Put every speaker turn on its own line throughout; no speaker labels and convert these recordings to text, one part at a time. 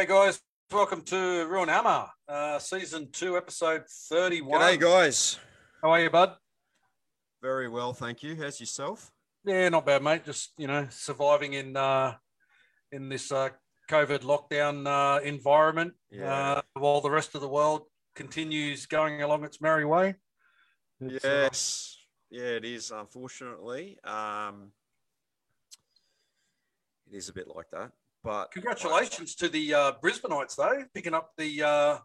Hey guys, welcome to Ruin Hammer, uh, season two, episode 31.
G'day, guys.
How are you, bud?
Very well, thank you. How's yourself?
Yeah, not bad, mate. Just you know, surviving in uh, in this uh, COVID lockdown uh, environment
Yeah.
uh, while the rest of the world continues going along its merry way. It's, uh,
yes. Yeah, it is, unfortunately. Um, it is a bit like that. But
congratulations to the uh, Brisbaneites, though, picking up the uh,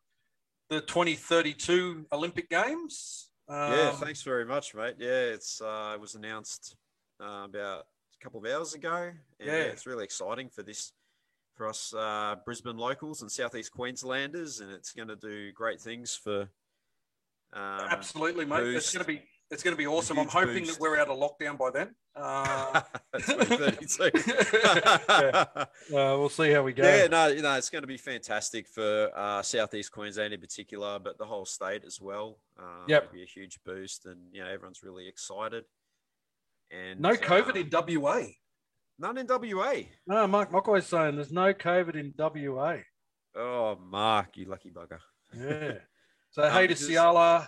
the 2032 Olympic Games. Um,
Yeah, thanks very much, mate. Yeah, it's uh, it was announced uh, about a couple of hours ago. And
Yeah.
it's really exciting for this for us uh, Brisbane locals and Southeast Queenslanders, and it's going to do great things for. Um,
Absolutely, mate. It's going to be it's going to be awesome. I'm hoping
boost.
that we're out of lockdown by then. Uh,
2032.
Yeah. uh, we'll see how we go.
Yeah, no, you know, it's going to be fantastic for uh, Southeast Queensland in particular, but the whole state as well. Um,
Yep.
it'll be a huge boost, and you know, everyone's really excited. And
No COVID
um,
in WA.
none in WA.
No, Mark Mockroy's saying there's no COVID in WA.
Oh, Mark, you lucky bugger.
Yeah. So
Um,
hey to
because-
Ciala,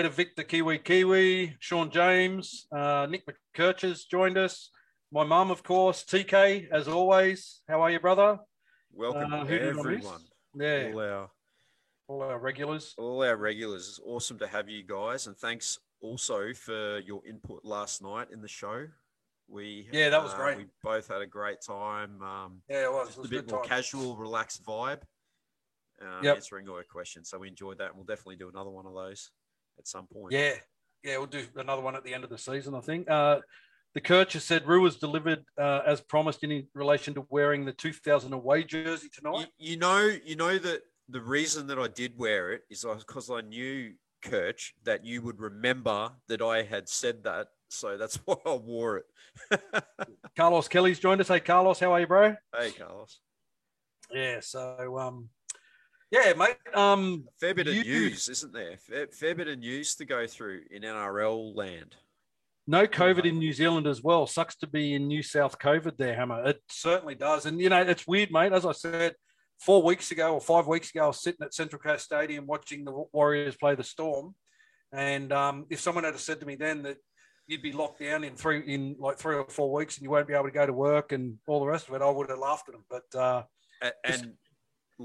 to Victor Kiwi Kiwi, Sean James, uh, Nick McKirches joined us. My mum, of course, TK, as always. How are you, brother?
Welcome
Uh,
everyone.
Yeah,
All our
all our regulars.
all our regulars. It's awesome to have you guys, and thanks also for your input last night in the show. We
Yeah, that was
uh,
great.
We both had a great time. Um,
Yeah, it was. It was
a bit more
time.
casual, relaxed vibe. Um,
Yep.
Answering all your questions. So we enjoyed that. And we'll definitely do another one of those at some point.
Yeah, yeah, we'll do another one at the end of the season, I think. Uh, the Kircher said Rue was delivered uh, as promised in relation to wearing the 2000 away jersey
You,
tonight.
you know, you know that the reason that I did wear it is because I knew Kirch that you would remember that I had said that. So that's why I wore it.
Carlos Kelly's joined us. Hey, Carlos, how are you, bro?
hey, Carlos.
Yeah, so um, yeah, mate. Um,
Fair bit of
You-
news, isn't there? Fair, fair bit of news to go through in NRL land.
no COVID in New Zealand as well. Sucks to be in New South COVID there, Hammer. It certainly does. And you know, it's weird, mate. As I said four weeks ago or five weeks ago, I was sitting at Central Coast Stadium watching the Warriors play the Storm. And um, if someone had said to me then that you'd be locked down in three in like three or four weeks and you won't be able to go to work and all the rest of it, I would have laughed at them. But uh,
A-
Just-
And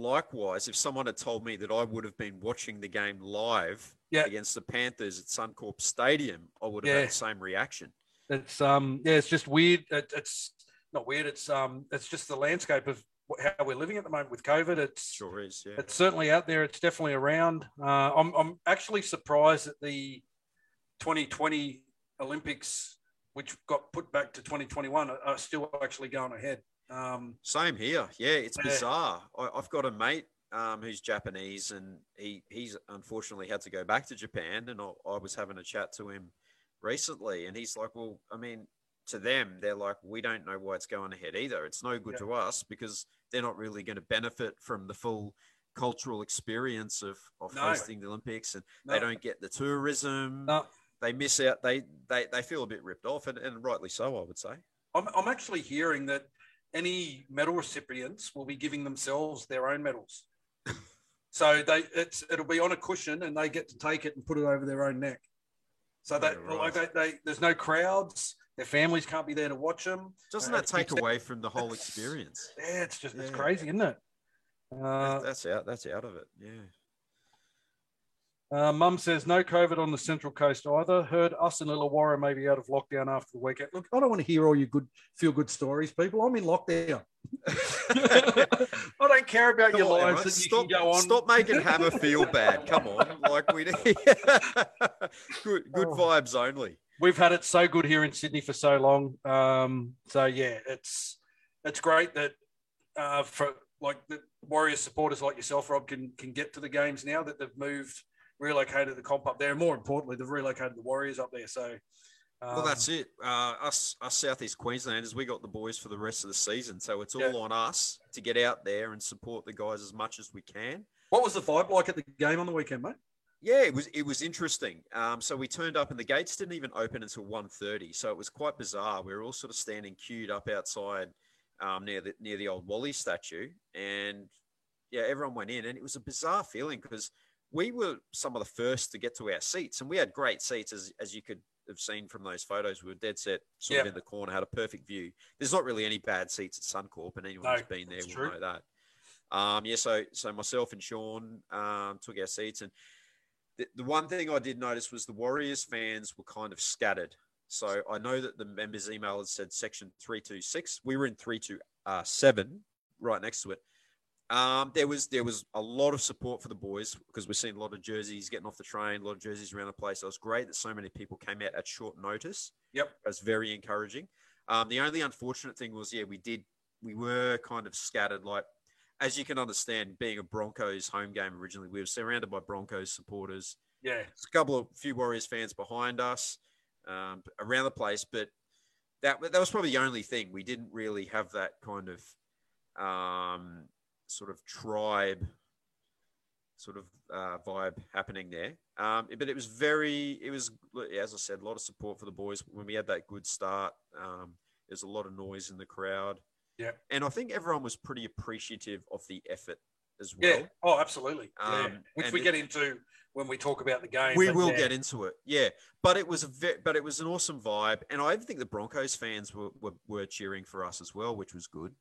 likewise, if someone had told me that I would have been watching the game live
Yeah.
against the Panthers at Suncorp Stadium, I would have
Yeah.
had the same reaction.
it's um yeah, it's just weird. It, it's not weird. It's um it's just the landscape of how we're living at the moment with COVID. It's
Sure is, yeah.
it's certainly out there. It's definitely around. Uh, I'm I'm actually surprised that the 2020 Olympics, which got put back to 2021, are, are still actually going ahead. Um,
Same here. Yeah, it's bizarre. I, I've got a mate um, who's Japanese, and he he's unfortunately had to go back to Japan. And I, I was having a chat to him recently, and he's like, "Well, I mean, to them, they're like, we don't know why it's going ahead either. It's no good
Yeah.
to us because they're not really going to benefit from the full." cultural experience of, of
No.
hosting the olympics and
No.
they don't get the tourism
no,
they miss out they, they they feel a bit ripped off and, and rightly so i would say
I'm I'm actually hearing that any medal recipients will be giving themselves their own medals. So they it's it'll be on a cushion and they get to take it and put it over their own neck. So that
Yeah,
like they, they there's no crowds. Their families can't be there to watch them.
doesn't
Uh,
that take away from the whole experience
Yeah, it's just it's crazy, isn't it? Uh,
That- that's out. That's out of it. Yeah.
Uh, Mum says no COVID on the Central Coast either. Heard us and Illawarra may be out of lockdown after the weekend. Look, I don't want to hear all your good feel good stories, people. I'm in lockdown. I don't care about
Come
your
on,
lives
Emma,
that you
stop,
can go on.
stop making Hammer feel bad. Come on, like we need good, good
Oh.
vibes only.
we've had it so good here in Sydney for so long. Um, so yeah, it's it's great that uh, for like the Warriors supporters like yourself, Rob, can can get to the games now that they've moved, relocated the comp up there. And more importantly, they've relocated the Warriors up there. So um,
Well, that's it. Uh, us, us Southeast Queenslanders, we got the boys for the rest of the season, so it's all
Yeah.
on us to get out there and support the guys as much as we can.
What was the vibe like at the game on the weekend, mate?
Yeah, it was it was interesting. Um, so we turned up and the gates didn't even open until 1.30. So it was quite bizarre. We were all sort of standing queued up outside um, near the near the old Wally statue, and yeah, everyone went in, and it was a bizarre feeling because we were some of the first to get to our seats, and we had great seats as as you could have seen from those photos. We were dead set, sort of in the corner, had a perfect view. There's not really any bad seats at Suncorp, and anyone
No,
who's been there will
true.
know that. Um, yeah, so so myself and Sean um, took our seats, and the, the one thing I did notice was the Warriors fans were kind of scattered. So I know that the members' email had said section three two six. We were in three two uh, seven, right next to it. Um, there was there was a lot of support for the boys because we're seeing a lot of jerseys getting off the train, a lot of jerseys around the place. It was great that so many people came out at short notice.
Yep.
That's very encouraging. Um, the only unfortunate thing was, yeah, we did we were kind of scattered. Like as you can understand, being a Broncos home game originally, we were surrounded by Broncos supporters.
Yeah.
There's a couple of few Warriors fans behind us um, around the place, but that that was probably the only thing we didn't really have that kind of um, sort of tribe sort of uh, vibe happening there. Um, but it was very, it was as I said, a lot of support for the boys when we had that good start. Um, there's a lot of noise in the crowd.
Yeah.
and I think everyone was pretty appreciative of the effort as well.
Yeah. Oh, absolutely. yeah.
Um,
Which
and
we
it-
get into when we talk about the game.
We will
yeah.
get into it, yeah. But it was a ve- but it was an awesome vibe, and I even think the Broncos fans were, were, were cheering for us as well, which was good.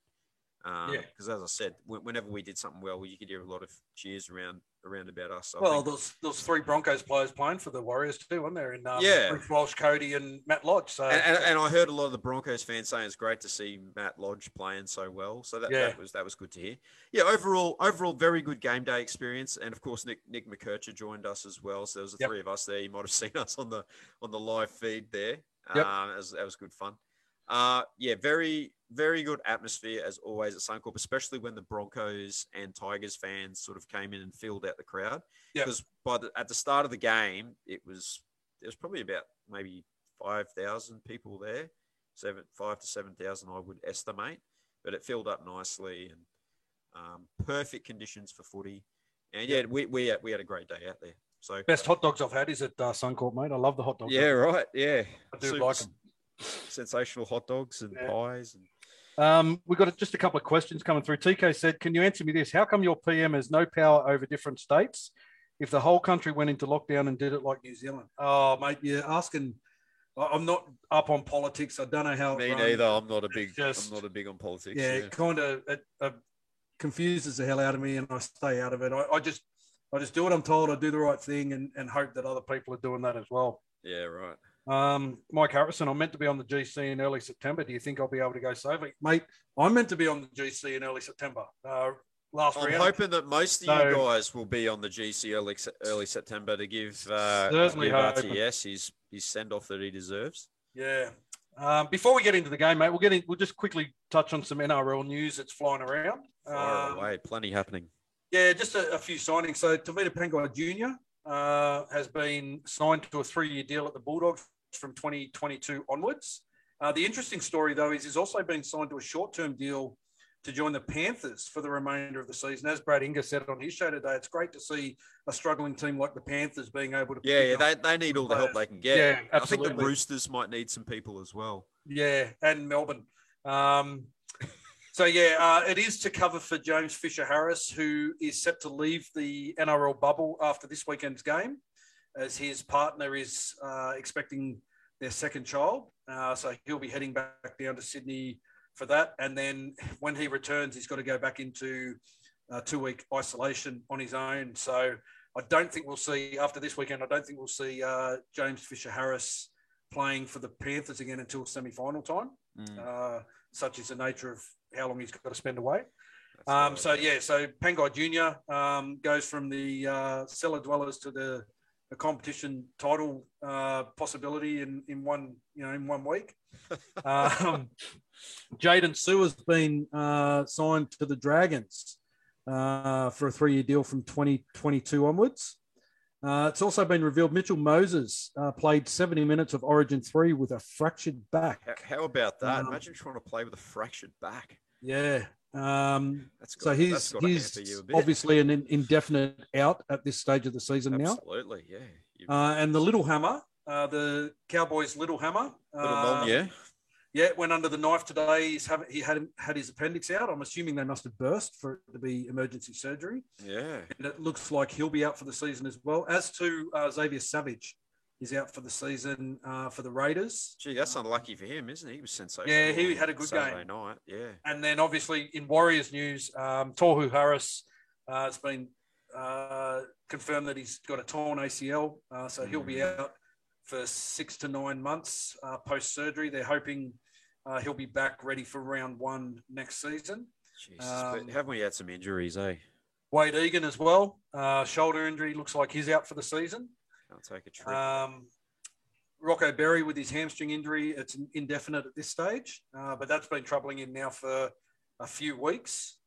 Um,
Yeah.
Because as I said, whenever we did something well, you could hear a lot of cheers around around about us. I
Well,
think-
there's there's three Broncos players playing for the Warriors too, weren't there? In um,
Yeah.
Reece Walsh, Cody, and Matt Lodge. So
and, and, and I heard a lot of the Broncos fans saying it's great to see Matt Lodge playing so well. So that,
Yeah.
that was that was good to hear. Yeah, overall, overall, very good game day experience. And of course, Nick Nick McKercher joined us as well. So there was the
Yep.
three of us there. You might have seen us on the on the live feed there.
Yep.
Um, that, was, that was good fun. Uh, yeah, very very good atmosphere as always at Suncorp, especially when the Broncos and Tigers fans sort of came in and filled out the crowd.
Yep.
Because by the at the start of the game, it was there was probably about maybe five thousand people there, seven five to seven thousand, I would estimate. But it filled up nicely and um, perfect conditions for footy. And yeah, we, we had, we had a great day out there. So
best hot dogs I've had is at uh, Suncorp, mate. I love the hot dogs.
yeah, right, yeah,
I do
Super-
like them.
Sensational hot dogs and
Yeah.
pies. And,
Um, we've got just a couple of questions coming through. TK said, "Can you answer me this? How come your PM has no power over different states? If the whole country went into lockdown and did it like New Zealand?" Oh, mate, you're asking. I'm not up on politics. I don't know how.
me neither. I'm not a big.
just-
I'm not a big on politics.
yeah, it kind of it, it confuses the hell out of me, and I stay out of it. I, I just I just do what I'm told. I do the right thing, and, and hope that other people are doing that as well.
yeah, right.
Um, Mike Harrison, I'm meant to be on the GC in early September. Do you think I'll be able to go it, mate? I'm meant to be on the GC in early September. Uh, last
I'm
round.
hoping that most of you guys will be on the GC early, early September to give uh,
Certainly
give. RTS his his send off that he deserves.
Yeah. Um, before we get into the game, mate, we'll get in, we'll just quickly touch on some NRL news that's flying around.
Far
Um,
away, plenty happening.
Yeah, just a, a few signings. So Tevita Pangai Jr. Uh, has been signed to a three-year deal at the Bulldogs from 2022 onwards. Uh, the interesting story, though, is he's also been signed to a short-term deal to join the Panthers for the remainder of the season. As Brad Inger said on his show today, it's great to see a struggling team like the Panthers being able to.
Yeah, yeah, they, they need all the help they can get.
Yeah, absolutely.
I think the Roosters might need some people as well.
Yeah, and Melbourne. Um, so yeah, uh, it is to cover for James Fisher Harris, who is set to leave the NRL bubble after this weekend's game, as his partner is uh, expecting their second child. Uh, so he'll be heading back down to Sydney for that, and then when he returns, he's got to go back into uh, two-week isolation on his own. So I don't think we'll see after this weekend. I don't think we'll see uh, James Fisher Harris playing for the Panthers again until semi-final time.
Mm,
Uh, such is the nature of how long he's got to spend away. Um, so yeah, so Pangai Junior um, goes from the uh, cellar dwellers to the, the competition title uh, possibility in, in one you know in one week. um, Jaydn Su'A has been uh, signed to the Dragons uh, for a three-year deal from 2022 onwards. Uh, it's also been revealed Mitchell Moses uh, played 70 minutes of Origin 3 with a fractured back.
how, how about that?
um,
Imagine trying to play with a fractured back.
Yeah. Um, so he's
that's got to
he's obviously an in- indefinite out at this stage of the season now.
Absolutely, yeah.
Uh, and the Little Hammer, uh, the Cowboys' Little Hammer,
little
uh,
mom, yeah.
Yeah, went under the knife today. He's have, he had had his appendix out. I'm assuming they must have burst for it to be emergency surgery.
Yeah.
And it looks like he'll be out for the season as well. As to uh, Xavier Savage, he's out for the season uh, for the Raiders.
Gee, that's unlucky for him, isn't he? He was sensational.
Yeah, he had a good
Saturday
game.
night. Yeah.
And then obviously in Warriors news, um, Tohu Harris uh, has been uh, confirmed that he's got a torn ACL, uh, so he'll be
Mm.
out for six to nine months uh, post surgery. They're hoping uh, he'll be back ready for round one next season.
Jesus,
Um,
haven't we had some injuries, eh?
Wade Egan as well, uh, shoulder injury, looks like he's out for the season.
Can't take a trip.
Um, Rocco Berry with his hamstring injury, it's indefinite at this stage, uh, but that's been troubling him now for a few weeks.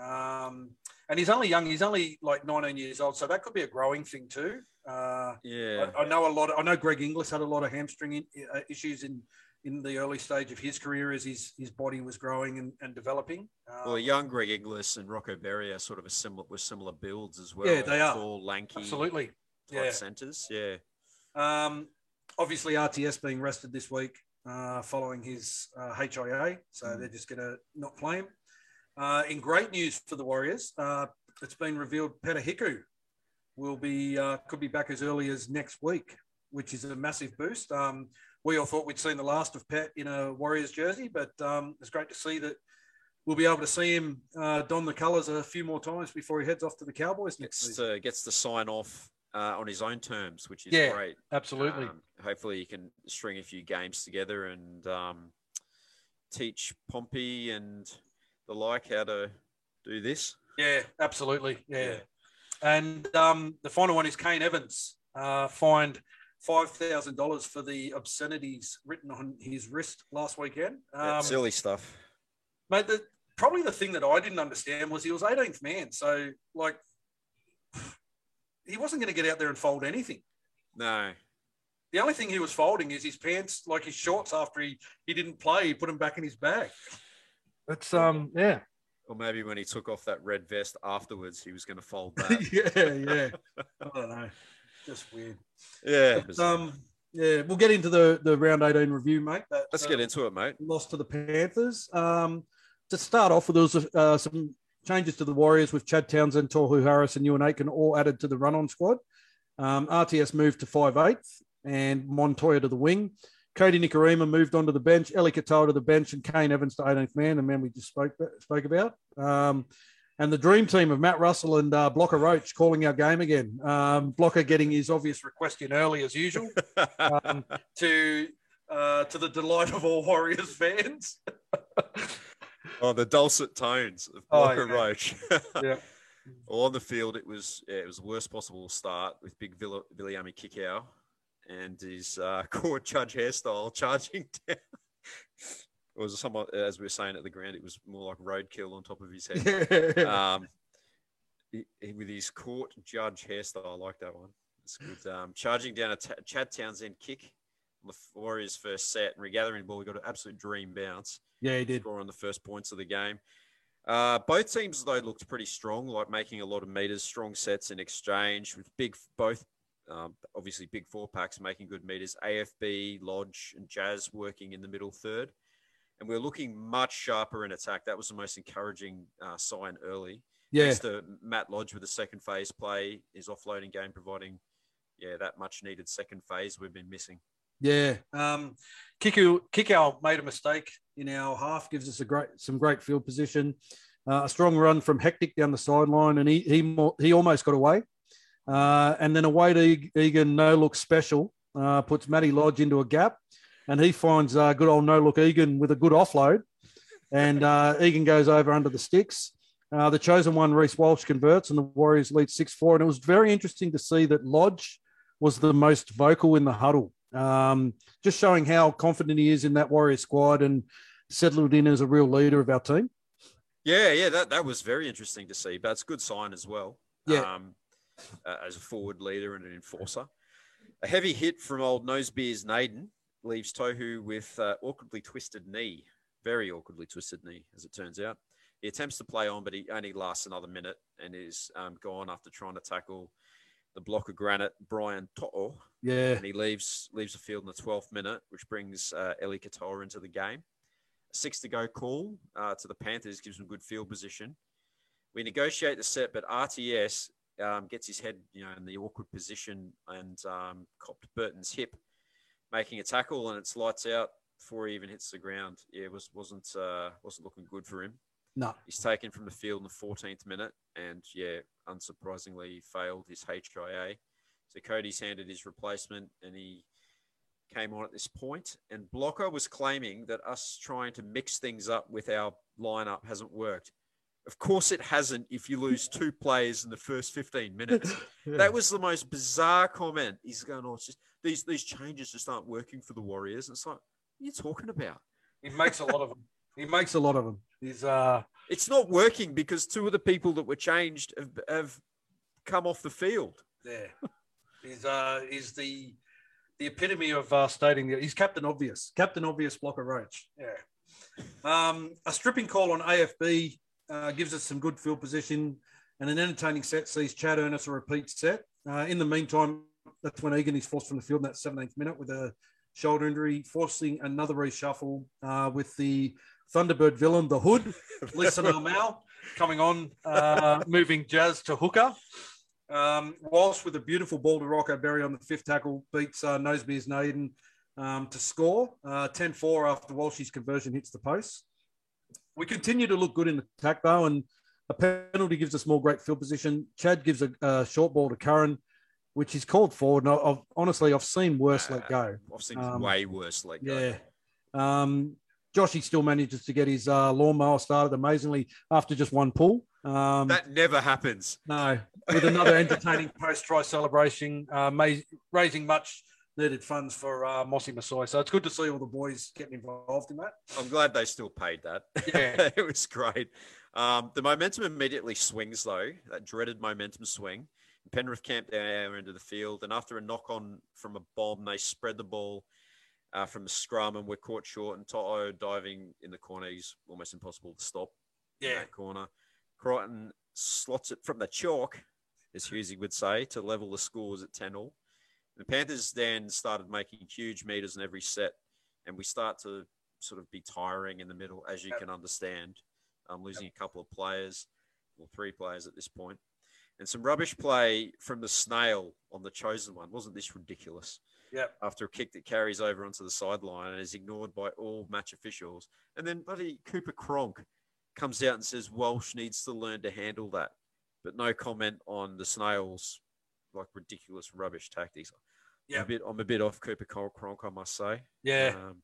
Um, and he's only young; he's only like 19 years old, so that could be a growing thing too. Uh,
yeah.
I, I know a lot. Of, I know Greg Inglis had a lot of hamstring in, uh, issues in in the early stage of his career as his his body was growing and, and developing. Um,
Well, young Greg Inglis and Rocco Berry are sort of a similar with similar builds as well.
Yeah, they are.
Tall, lanky,
absolutely. Yeah.
centers. Yeah.
Um, obviously, RTS being rested this week uh, following his uh, HIA, so
Mm.
they're just going to not play him. Uh, in great news for the Warriors, uh, it's been revealed Peter Hiku will be uh, could be back as early as next week, which is a massive boost. Um, we all thought we'd seen the last of Pet in a Warriors jersey, but um, it's great to see that we'll be able to see him uh, don the colours a few more times before he heads off to the Cowboys next
Gets to, gets to sign off uh, on his own terms, which is
Yeah,
great.
Absolutely.
Um, hopefully, he can string a few games together and um, teach Pompey and the like how to do this.
Yeah, absolutely. Yeah.
Yeah.
And um, the final one is Kane Evans uh, fined five thousand dollars for the obscenities written on his wrist last weekend. Um,
silly stuff.
mate, the, probably the thing that I didn't understand was he was 18th man, so like he wasn't going to get out there and fold anything.
No.
The only thing he was folding is his pants, like his shorts. After he he didn't play, he put them back in his bag. It's um yeah
Or maybe when he took off that red vest afterwards, he was going to fold that.
yeah yeah. I don't know, just weird.
yeah.
But, um, yeah, we'll get into the the round eighteen review, mate. That,
Let's
uh,
get into it, mate.
lost to the Panthers. Um, to start off with, there was uh, some changes to the Warriors with Chad Townsend, Tohu Harris, and Euan Aitken all added to the run-on squad. Um, RTS moved to 5'8", and Montoya to the wing. Kodi Nikorima moved onto the bench, Eli Katoa to the bench, and Kane Evans to 18th man, the man we just spoke, spoke about. Um, and the dream team of Matt Russell and uh, Blocker Roach calling our game again. Um, Blocker getting his obvious request in early as usual um, to uh, to the delight of all Warriors fans.
oh, the dulcet tones of
Oh,
Blocker
yeah.
Roach.
Yeah.
On the field, it was yeah, it was the worst possible start with big Villa, Viliami Kikau and his uh, court judge hairstyle charging down. It was somewhat, as we were saying at the ground, it was more like roadkill on top of his head. um, he, he- with his court judge hairstyle, I like that one. It's good. Um, charging down a t- Chad Townsend kick the Warriors' first set and regathering the ball. We got an absolute dream bounce
yeah, he did.
score on the first points of the game. Uh, both teams though looked pretty strong, like making a lot of meters, strong sets in exchange with big both. Um, obviously, big four packs making good meters. AFB, Lodge, and Jazz working in the middle third, and we are looking much sharper in attack. That was the most encouraging uh, sign early.
Yeah,
Thanks to Matt Lodge with the second phase play, his offloading game providing, yeah, that much needed second phase we've been missing.
Yeah. Um, Kiku Kikau made a mistake in our half, gives us a great some great field position. Uh, a strong run from Hectic down the sideline, and he he mo- he almost got away. Uh, and then away to Egan, no look special, uh, puts Matty Lodge into a gap, and he finds uh, good old no look Egan with a good offload, and uh, Egan goes over under the sticks. Uh, the chosen one, Reece Walsh, converts, and the Warriors lead 6 4. And it was very interesting to see that Lodge was the most vocal in the huddle, um, just showing how confident he is in that Warrior squad and settled in as a real leader of our team.
Yeah, yeah, that, that was very interesting to see, but it's a good sign as well.
Yeah.
Um, uh, as a forward leader and an enforcer. A heavy hit from old Nosebeers Naden leaves Tohu with uh, awkwardly twisted knee, very awkwardly twisted knee, as it turns out. He attempts to play on, but he only lasts another minute and is um, gone after trying to tackle the block of granite, Brian To'o.
Yeah.
And he leaves leaves the field in the 12th minute, which brings uh, Eli Katoa into the game. Six to go call uh, to the Panthers gives them good field position. We negotiate the set, but RTS um, gets his head, you know, in the awkward position and um, copped Burton's hip, making a tackle, and it's lights out before he even hits the ground. Yeah, it was wasn't uh, wasn't looking good for him.
No.
He's taken from the field in the 14th minute, and yeah, unsurprisingly, failed his HIA. So Cody's handed his replacement, and he came on at this point. And Blocker was claiming that us trying to mix things up with our lineup hasn't worked. Of course, it hasn't if you lose two players in the first 15 minutes.
Yeah.
That was the most bizarre comment. He's going, oh, it's just these, these changes just aren't working for the Warriors. And it's like, what are you talking about?
It makes a lot of them. He makes a lot of them. He's uh
It's not working because two of the people that were changed have, have come off the field.
yeah. He's uh he's the the epitome of uh, stating that he's Captain Obvious, Captain Obvious Blocker Roach. Yeah. Um, a stripping call on AFB uh, gives us some good field position, and an entertaining set sees Chad Ernest a repeat set. Uh, in the meantime, that's when Egan is forced from the field in that 17th minute with a shoulder injury, forcing another reshuffle uh, with the Thunderbird villain, the Hood, listener Mal, coming on, uh, moving Jazz to hooker. Um, Walsh with a beautiful ball to Rocco Berry on the fifth tackle beats uh, Nosebeers Naden um, to score. Uh, 10-4 after Walsh's conversion hits the post. We continue to look good in attack though, and a penalty gives us more great field position. Chad gives a, a short ball to Curran, which is called forward. And I've, honestly, I've seen worse let go.
I've seen
Um,
way worse let go.
Yeah. Um, Joshy still manages to get his uh, lawnmower started amazingly after just one pull. Um,
That never happens.
no, with another entertaining post try celebration, uh, raising much needed funds for uh, Mossy Masai. So it's good to see all the boys getting involved in that.
I'm glad they still paid that.
Yeah.
it was great. Um, the momentum immediately swings, though, that dreaded momentum swing. Penrith camped our end of the field, and after a knock on from a bomb, they spread the ball uh, from the scrum, and we're caught short. And Toto diving in the corner, he's almost impossible to stop in
Yeah.
that corner. Crichton slots it from the chalk, as Husey would say, to level the scores at 10 all. The Panthers then started making huge meters in every set, and we start to sort of be tiring in the middle, as you can understand. I'm losing a couple of players, or three players at this point, and some rubbish play from the snail on the chosen one. Wasn't this ridiculous?
Yep.
After a kick that carries over onto the sideline and is ignored by all match officials, and then bloody Cooper Cronk comes out and says Walsh needs to learn to handle that, but no comment on the snails like ridiculous rubbish tactics. I'm
Yeah.
a bit, I'm a bit off Cooper Cronk, I must say.
Yeah.
Um,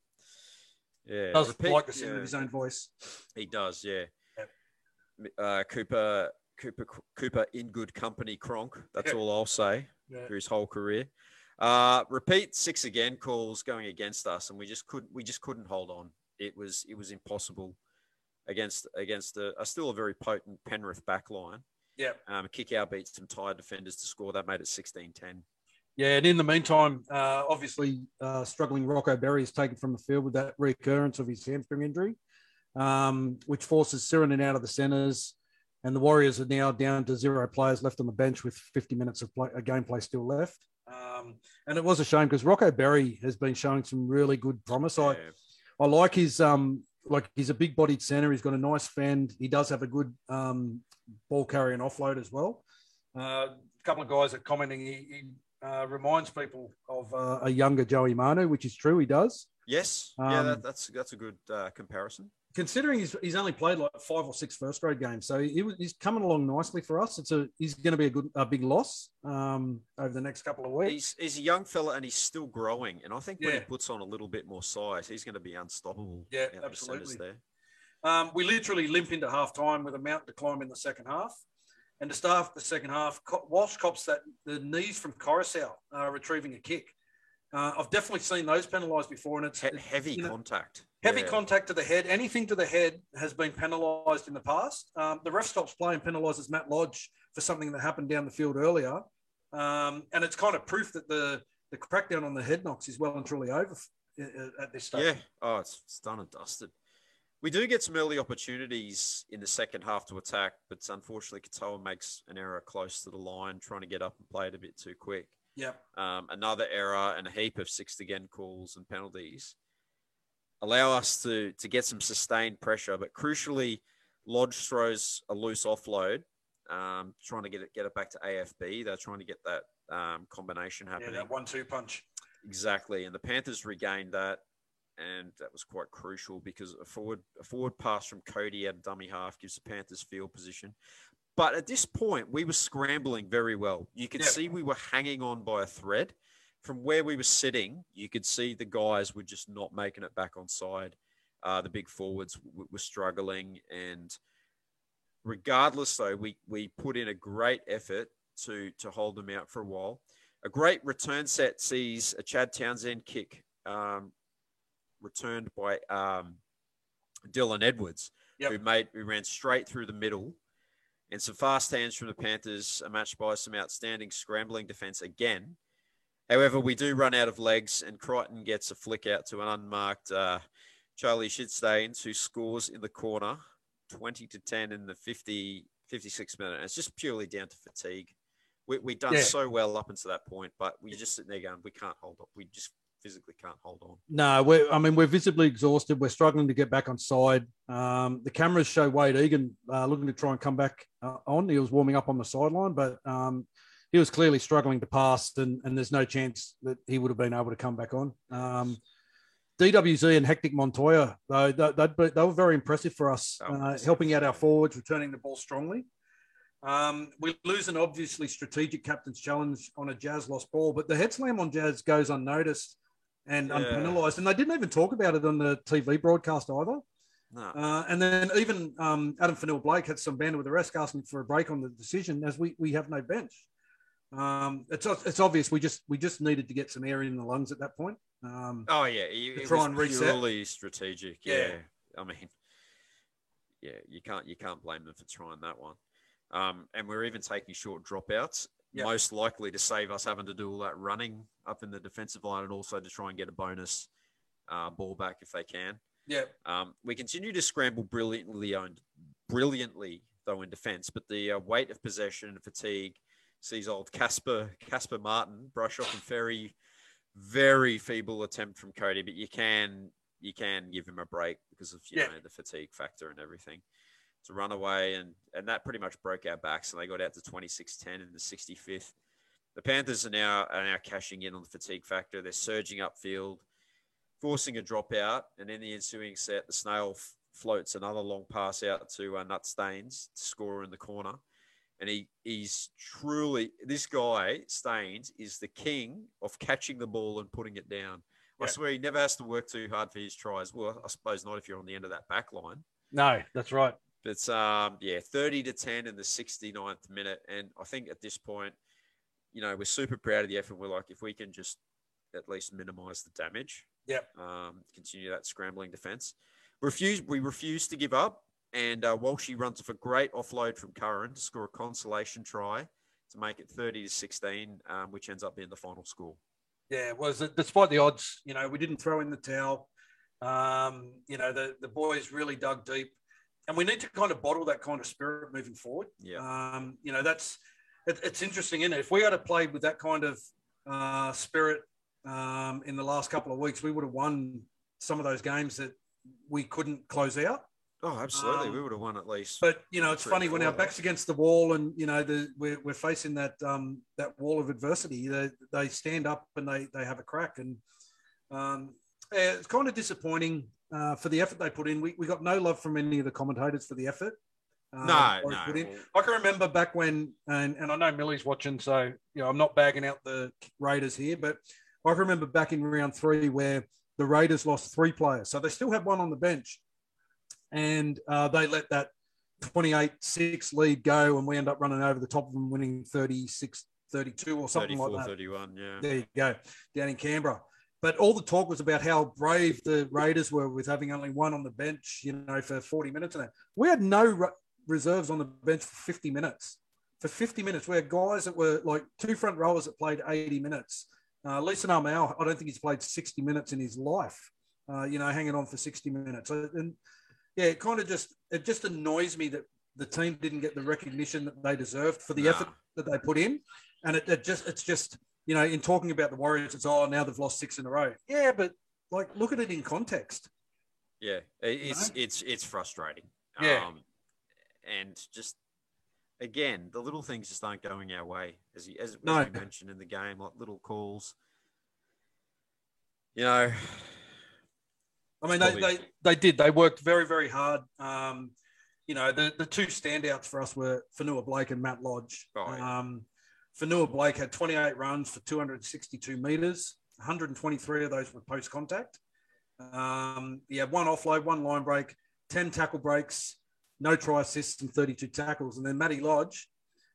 yeah.
Does like the sound
yeah,
of his own voice.
He does, yeah.
Yep.
Uh, Cooper, Cooper, Cooper in good company, Cronk. That's all I'll say through his whole career. Uh, repeat six again calls going against us, and we just couldn't, we just couldn't hold on. It was, it was impossible against against a, a still a very potent Penrith backline.
Yeah.
Um, kick out beats some tired defenders to score. That made it 16-10.
Yeah, and in the meantime, uh, obviously, uh, struggling Rocco Berry is taken from the field with that recurrence of his hamstring injury, um, which forces Sironen out of the centres. And the Warriors are now down to zero players left on the bench with 50 minutes of play, a gameplay still left. Um, and it was a shame because Rocco Berry has been showing some really good promise. I,
Yeah.
I like his um like he's a big bodied center. He's got a nice fend. He does have a good um, ball carry and offload as well. Uh, a couple of guys are commenting. He, he uh, reminds people of uh, a younger Joey Manu, which is true. He does.
Yes. yeah,
Um,
that, that's that's a good uh, comparison.
Considering he's, he's only played like five or six first grade games, so he, he's coming along nicely for us. It's a he's going to be a good a big loss um, over the next couple of weeks.
He's he's a young fella and he's still growing. And I think when
Yeah.
he puts on a little bit more size, he's going to be unstoppable.
Yeah, absolutely.
There.
Um, we literally limp into half time with a mountain to climb in the second half. And to start the second half, Walsh cops that the knees from Koroisau uh, retrieving a kick. Uh, I've definitely seen those penalised before, and it's
He- heavy
you know,
contact.
heavy
Yeah.
contact to the head. Anything to the head has been penalised in the past. Um, the ref stops play and penalises Matt Lodge for something that happened down the field earlier, um, and it's kind of proof that the the crackdown on the head knocks is well and truly over at this stage.
Yeah. Oh, it's, it's done and dusted. We do get some early opportunities in the second half to attack, but unfortunately, Katoa makes an error close to the line, trying to get up and play it a bit too quick.
Yep.
Um, another error and a heap of sixth again calls and penalties allow us to to get some sustained pressure. But crucially, Lodge throws a loose offload, um, trying to get it get it back to AFB. They're trying to get that um, combination happening.
Yeah, that one-two punch.
Exactly, and the Panthers regained that, and that was quite crucial because a forward a forward pass from Cody at dummy half gives the Panthers field position. But at this point, we were scrambling very well. You could
Yeah.
see we were hanging on by a thread. From where we were sitting, you could see the guys were just not making it back on side. Uh, the big forwards w- were struggling, and regardless, though, we we put in a great effort to to hold them out for a while. A great return set sees a Chad Townsend kick um, returned by um, Dylan Edwards,
Yep.
who made who ran straight through the middle, and some fast hands from the Panthers are matched by some outstanding scrambling defense again. However, we do run out of legs, and Crichton gets a flick out to an unmarked uh, Charlie Shitstains, who scores in the corner, 20 to 10 in the 50, 56 minute. And it's just purely down to fatigue. We, we've done
Yeah.
so well up until that point, but we're just sitting there going, we can't hold up. We just physically can't hold on.
No, we're, I mean, we're visibly exhausted. We're struggling to get back on side. Um, the cameras show Wade Egan uh, looking to try and come back uh, on. He was warming up on the sideline, but um, he was clearly struggling to pass, and, and there's no chance that he would have been able to come back on. Um, DWZ and Hectic Montoya, though, they, they, they were very impressive for us, uh, helping out our forwards, returning the ball strongly. Um, we lose an obviously strategic captain's challenge on a Jazz lost ball, but the head slam on Jazz goes unnoticed and
Yeah.
unpenalised. And they didn't even talk about it on the TV broadcast either.
No.
Uh, and then even um, Addin Fonua-Blake had some banter with the rest, asking for a break on the decision, as we, we have no bench. Um, it's it's obvious we just we just needed to get some air in the lungs at that point. Um,
Oh yeah, it, it
try and reset.
purely strategic. Yeah.
Yeah.
I mean, yeah, you can't you can't blame them for trying that one. Um, and we're even taking short dropouts,
Yeah.
most likely to save us having to do all that running up in the defensive line, and also to try and get a bonus uh, ball back if they can.
yeah,
Um, we continue to scramble brilliantly, owned, brilliantly though in defence, but the uh, weight of possession and fatigue sees old Casper Casper Martin brush off a very, very feeble attempt from Cody. But you can you can give him a break because of you
Yeah.
know the fatigue factor and everything. To run away and and that pretty much broke our backs, and they got out to 26-10 in the 65th. The Panthers are now are now cashing in on the fatigue factor. They're surging upfield forcing a dropout, and in the ensuing set, the snail f- floats another long pass out to uh, Nut Staines to score in the corner. And he he's truly this guy Staines is the king of catching the ball and putting it down. I swear he never has to work too hard for his tries. Well, I suppose not if you're on the end of that back line.
no, that's right.
But um, yeah, 30 to 10 in the 69th minute. And I think at this point, you know, we're super proud of the effort. We're like, if we can just at least minimize the damage,
Yep.
um, continue that scrambling defense. Refuse, we refuse to give up. And uh, Walshy runs off a great offload from Curran to score a consolation try to make it 30 to 16, um, which ends up being the final score.
Yeah, was it despite the odds, you know, we didn't throw in the towel. Um, you know, the, the boys really dug deep. And we need to kind of bottle that kind of spirit moving forward.
Yeah.
Um, you know, that's it, it's interesting, isn't it? If we had played with that kind of uh, spirit um, in the last couple of weeks, we would have won some of those games that we couldn't close out.
Oh, absolutely.
Um,
we would have won at least.
But you know, it's funny when our backs against the wall, and you know, the, we're, we're facing that um, that wall of adversity. They, they stand up and they they have a crack, and um, yeah, it's kind of disappointing uh, for the effort they put in. We, we got no love from any of the commentators for the effort. uh,
no, no.
I can remember back when, and, and I know Millie's watching, so you know I'm not bagging out the Raiders here, but I can remember back in round three where the Raiders lost three players, so they still had one on the bench, and uh, they let that 28-6 lead go, and we end up running over the top of them, winning 36-32 or something like that.
31, yeah.
There you go, down in Canberra. But all the talk was about how brave the Raiders were with having only one on the bench, you know, for 40 minutes. And that. we had no re- reserves on the bench for 50 minutes. For 50 minutes, we had guys that were like two front rowers that played 80 minutes. Uh, Lisa Armau, I don't think he's played 60 minutes in his life, uh, you know, hanging on for 60 minutes. And yeah, it kind of just it just annoys me that the team didn't get the recognition that they deserved for the effort that they put in, and it, it just it's just you know in talking about the Warriors, it's oh now they've lost six in a row. Yeah, but like look at it in context.
Yeah, it- it's it's it's frustrating.
Yeah.
Um, and just again, the little things just aren't going our way, as you, as,
No.
as we mentioned in the game, like little calls. You know,
I mean, they, they, they did. They worked very, very hard. Um, you know, the, the two standouts for us were Fonua-Blake and Matt Lodge.
Oh, yeah.
um, Fonua-Blake had 28 runs for 262 meters. 123 of those were post contact. Um, he had one offload, one line break, 10 tackle breaks, no try assists, and 32 tackles. And then Matty Lodge,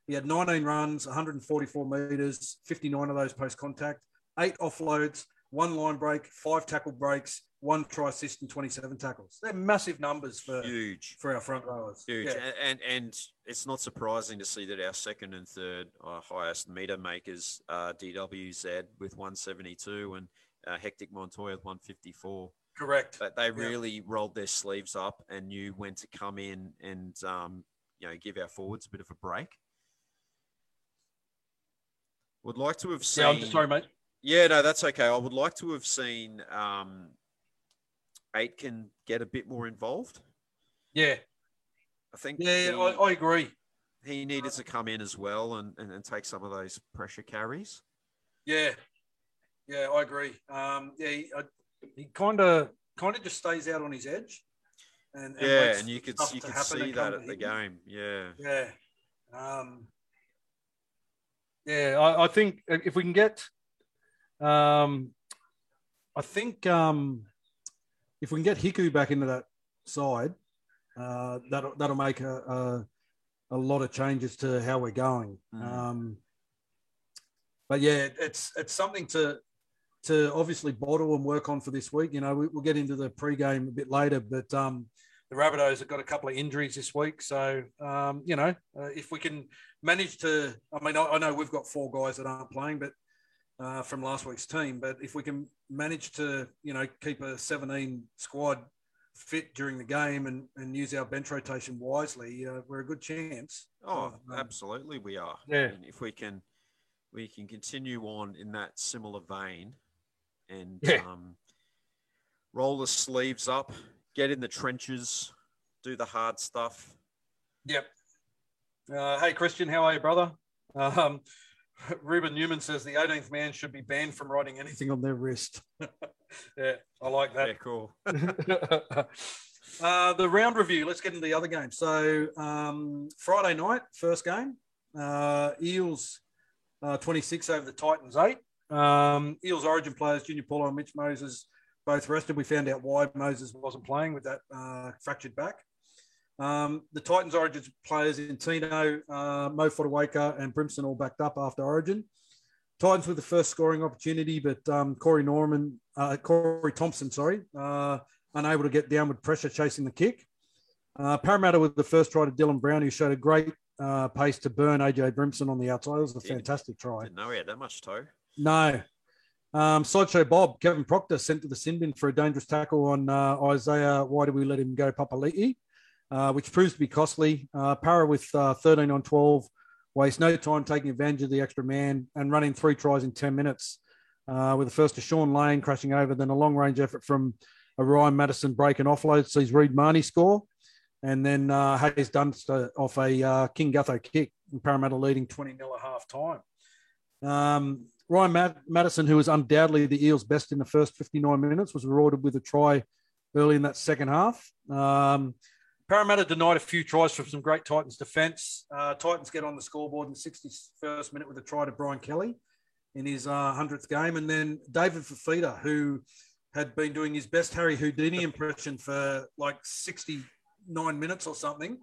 he had 19 runs, 144 meters, 59 of those post contact, eight offloads, one line break, five tackle breaks, one try assist, and 27 tackles. They're massive numbers for,
huge,
for our front rowers.
huge,
Yeah.
And, and it's not surprising to see that our second and third uh, highest meter makers, uh, DWZ with 172 and uh, Hectic Montoya with 154.
Correct.
But they really rolled their sleeves up and knew when to come in and um, you know give our forwards a bit of a break. Would like to have seen.
Yeah, I'm sorry, mate.
Yeah, no, that's okay. I would like to have seen um, Aitken get a bit more involved.
Yeah.
I think
Yeah,
he,
I, I agree.
he needed to come in as well and, and, and take some of those pressure carries.
Yeah, yeah, I agree. Um, yeah, he, I, he kind of kind of just stays out on his edge, and, and
yeah, and you could you could see that at the game. Yeah.
Yeah, um, yeah. I, I think if we can get, um, I think um, if we can get Hiku back into that side, uh, that'll that'll make a, a a lot of changes to how we're going.
Mhm.
Um, but yeah, it's it's something to to obviously bottle and work on for this week. You know, we, we'll get into the pre-game a bit later, but um, the Rabbitohs have got a couple of injuries this week, so um, you know, uh, if we can manage to, I mean, I, I know we've got four guys that aren't playing, but uh, from last week's team, but if we can manage to, you know, keep a 17 squad fit during the game and, and use our bench rotation wisely, uh, we're a good chance.
Oh,
Um,
absolutely, we are.
Yeah.
And if we can, we can continue on in that similar vein, and
Yeah.
um, roll the sleeves up, get in the trenches, do the hard stuff.
Yep. Uh, hey, Christian, how are you, brother? Um, Ruben Newman says the 18th man should be banned from writing anything on their wrist. yeah, I like
Yeah,
that.
cool.
uh, the round review. Let's get into the other game. So um, Friday night, first game. Uh, Eels uh, 26 over the Titans 8. Um, Eels origin players, Junior Paulo and Mitch Moses, both rested. We found out why Moses wasn't playing with that uh, fractured back. Um, the Titans origin players in Tino, uh, Mo Fotuaika, and Brimson all backed up after origin. Titans with the first scoring opportunity, but um, Corey Norman, uh, Corey Thompson, sorry, uh, unable to get downward pressure chasing the kick. Uh, Parramatta with the first try to Dylan Brown, who showed a great uh, pace to burn AJ Brimson on the outside. It was a
Did
fantastic try.
Didn't know he had that much toe.
No. Um, Sideshow Bob, Kevin Proctor sent to the sin bin for a dangerous tackle on uh, Isaiah. Why do we let him go, Papali'i? Uh, which proves to be costly. Uh, Para with uh, 13 on 12, waste no time taking advantage of the extra man and running three tries in 10 minutes. Uh, with the first to Shaun Lane crashing over, then a long range effort from a Ryan Matterson break and offload sees Reed Mahoney score. And then uh, Haze Dunster off a King Gutho kick, and Parramatta leading 20 0 at half time. Um, Ryan Mad- Matterson, who was undoubtedly the Eels' best in the first 59 minutes, was rewarded with a try early in that second half. Um, Parramatta denied a few tries from some great Titans defence. Uh, Titans get on the scoreboard in the 61st minute with a try to Brian Kelly in his uh, 100th game. And then David Fifita, who had been doing his best Harry Houdini impression for like 69 minutes or something,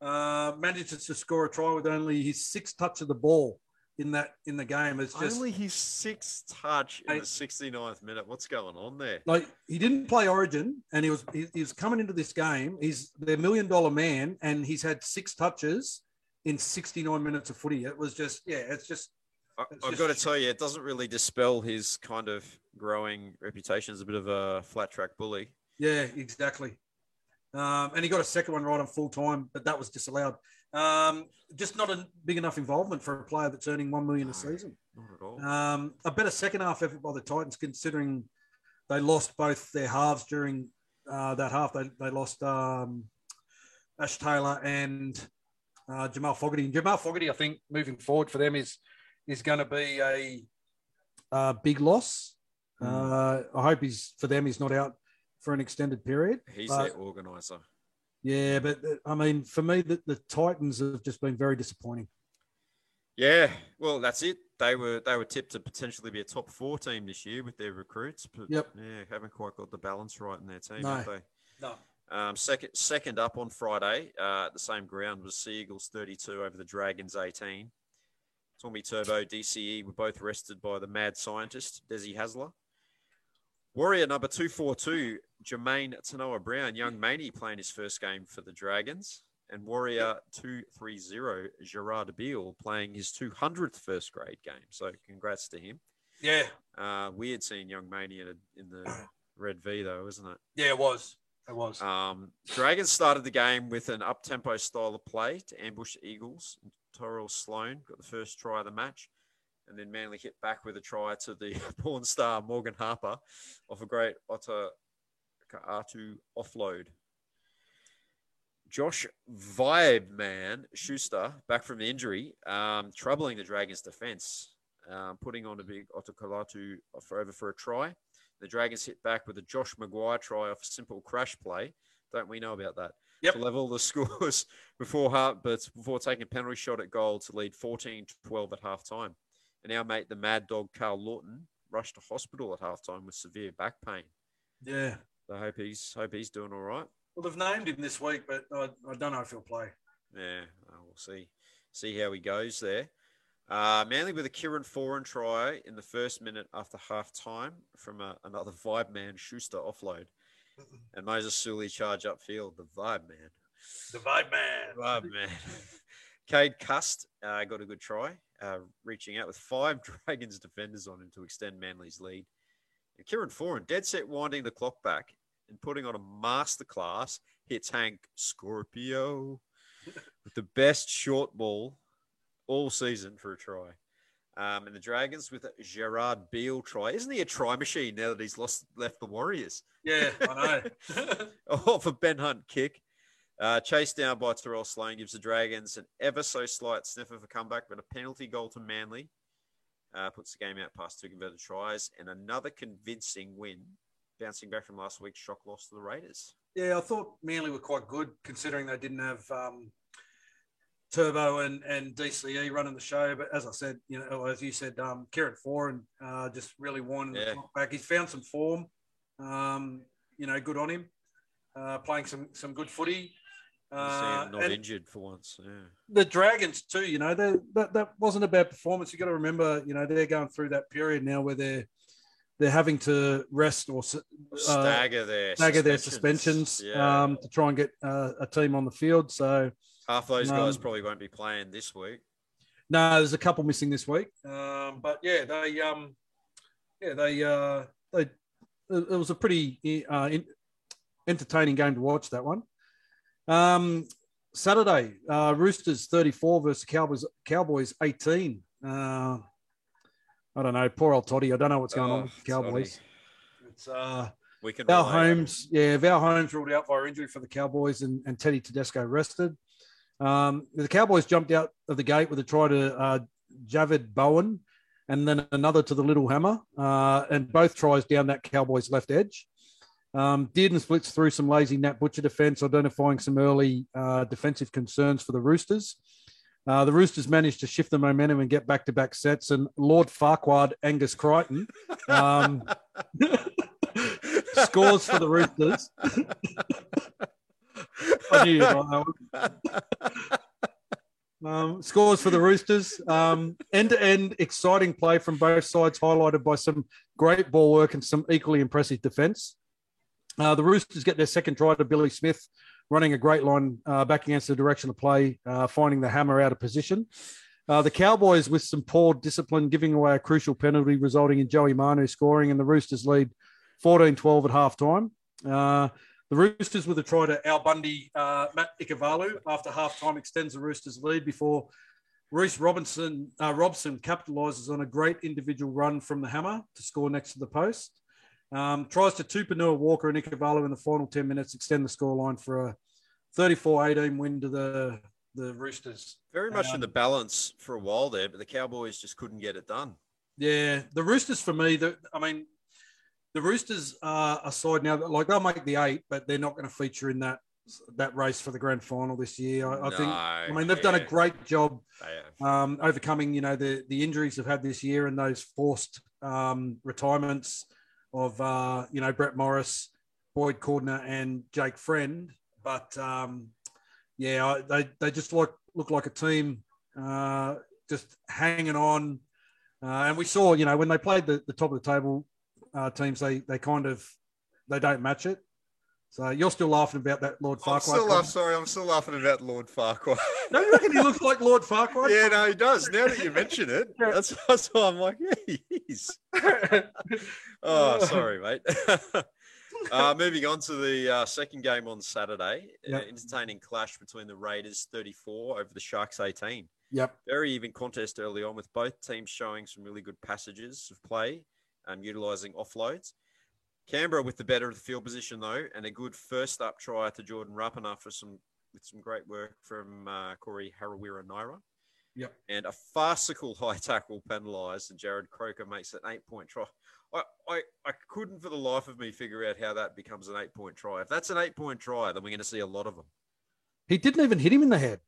uh, managed to score a try with only his sixth touch of the ball in that in the game. It's just
Only his sixth touch in the 69th minute. What's going on there?
like he didn't play Origin, and he was he, he was coming into this game. He's the million dollar man, and he's had six touches in 69 minutes of footy. It was just yeah, it's just
I, I've
just-
got to tell you, it doesn't really dispel his kind of growing reputation as a bit of a flat track bully.
yeah, exactly. Um, and he got a second one right on full time, but that was disallowed. Um, just not a big enough involvement for a player that's earning one million a season.
Not at all.
Um, a better second half effort by the Titans, considering they lost both their halves during uh, that half. They, they lost um, Ash Taylor and uh, Jamal Fogarty. And Jamal Fogarty, I think, moving forward for them is is going to be a, a big loss. Uh, I hope he's for them. He's not out for an extended period.
He's
but-
their organizer.
Yeah, but I mean, for me, the, the Titans have just been very disappointing.
Yeah, well, that's it. They were they were tipped to potentially be a top four team this year with their recruits, but
Yep.
yeah, haven't quite got the balance right in their team,
No.
have they?
No.
Um, second second up on Friday uh, at the same ground was Seagulls 32 over the Dragons 18. Tommy Turbo, DCE were both rested by the mad scientist, Desi Hasler. Warrior number 242, Jermaine Tanoa Brown, young Maney playing his first game for the Dragons. And Warrior 230, Gerard Beale playing his 200th first grade game. So congrats to him.
Yeah,
Uh, weird seeing young Maney in, a, in the Red V, though, isn't it?
yeah, it was. It was.
Um, Dragons started the game with an up tempo style of play to ambush Eagles. Tyrell Sloan got the first try of the match, and then Manly hit back with a try to the porn star Morgan Harper off a great Otter Atu offload. Josh Vibe Man Schuster back from the injury, um, troubling the Dragons' defense, um, putting on a big Olakau'atu for over for a try. The Dragons hit back with a Josh Maguire try off a simple crash play. Don't we know about that?
Yep.
To level the scores before half, but before taking a penalty shot at goal to lead 14 12 at half time. And our mate, the mad dog Karl Lawton, rushed to hospital at half time with severe back pain.
yeah.
So I hope he's hope he's doing all right.
Well, they've named him this week, but I, I don't know if he'll play.
Yeah, uh, we'll see see how he goes there. Uh, Manly with a Kieran Foran try in the first minute after half time from a, another vibe man Schuster offload. And Moses Suli charge upfield, the vibe man.
The vibe man.
Vibe man. Cade Cust uh, got a good try, uh, reaching out with five Dragons defenders on him to extend Manly's lead. And Kieran Foran, dead set winding the clock back and putting on a masterclass, hits Hank Scorpio with the best short ball all season for a try. Um, and the Dragons with a Gerard Beale try. Isn't he a try machine now that he's lost left the Warriors?
Yeah, I know.
off a Ben Hunt kick. Uh, chased down by Tyrell Sloan gives the Dragons an ever so slight sniff of a comeback, but a penalty goal to Manly uh, puts the game out past two converted tries and another convincing win, bouncing back from last week's shock loss to the Raiders.
yeah, I thought Manly were quite good considering they didn't have um, Turbo and, and DCE running the show. But as I said, you know, as you said, um, Kieran Foran uh, just really winding
Yeah.
the clock back. He's found some form. Um, you know, good on him. Uh, playing some some good footy. Uh,
not injured for once. Yeah.
the Dragons too. You know, that that wasn't a bad performance. You got to remember, you know, they're going through that period now where they're they're having to rest or uh,
Stagger their
stagger their suspensions
Yeah.
um, to try and get uh, a team on the field. So
Half those guys
um,
probably won't be playing this week.
no, there's a couple missing this week. Um, but yeah, they um, yeah they uh, they it it was a pretty uh, in, entertaining game to watch that one. Um, Saturday, uh, Roosters 34 versus Cowboys Cowboys 18. Uh, I don't know, poor old Toddy. I don't know what's going on
Oh,
with Cowboys.
Toddy.
It's uh,
We can
Val Holmes, yeah, Val Holmes ruled out via injury for the Cowboys, and, and Teddy Tedesco rested. Um, the Cowboys jumped out of the gate with a try to uh, Javid Bowen, and then another to the Little Hammer, uh, and both tries down that Cowboys left edge. Um, Dearden splits through some lazy Nat Butcher defense, identifying some early uh, defensive concerns for the Roosters. Uh, the Roosters managed to shift the momentum and get back to back sets, and Lord Farquhar Angus Crichton um, scores for the Roosters. I knew one. Um, scores for the Roosters. Um, end-to-end exciting play from both sides, highlighted by some great ball work and some equally impressive defence. Uh, the Roosters get their second try to Billy Smith, running a great line uh, back against the direction of play, uh, finding the hammer out of position. Uh, the Cowboys, with some poor discipline, giving away a crucial penalty, resulting in Joey Manu scoring, and the Roosters lead 14 12 at half time. Uh, The Roosters with a try to Al Bundy, uh, Matt Ikuvalu after half time extends the Roosters' lead before Reece Robinson uh, Robson capitalises on a great individual run from the hammer to score next to the post. Um, tries to Tupouniua Walker and Ikuvalu in the final 10 minutes, extend the scoreline for a 34-18 win to the, the Roosters.
Very much
Um,
in the balance for a while there, but the Cowboys just couldn't get it done.
Yeah, the Roosters for me, the, I mean, the Roosters are a side now that like they'll make the eight, but they're not going to feature in that that race for the grand final this year. I, I think. I mean, they've done a great job um, overcoming, you know, the the injuries they've had this year and those forced um, retirements of, uh, you know, Brett Morris, Boyd Cordner, and Jake Friend. But um, yeah, they they just like look like a team uh, just hanging on. Uh, and we saw, you know, when they played the, the top of the table uh, teams, they they kind of they don't match it. So you're still laughing about that Lord
I'm
Farquhar.
still laugh, sorry, I'm still laughing about Lord Farquhar.
No, you reckon he looks like Lord Farquhar?
yeah, no, he does. Now that you mention it, that's, that's why I'm like, yeah, he is. Oh, sorry, mate. uh, moving on to the uh, second game on Saturday, uh, entertaining clash between the Raiders 34 over the Sharks 18.
Yep.
Very even contest early on, with both teams showing some really good passages of play, um, utilising offloads. Canberra with the better of the field position though, and a good first up try to Jordan Rapana for some with some great work from uh, Corey Harawira-Naera.
Yep.
And a farcical high tackle penalised, and Jarrod Croker makes an eight point try. I, I, I couldn't for the life of me figure out how that becomes an eight point try. If that's an eight point try, then we're going to see a lot of them.
He didn't even hit him in the head.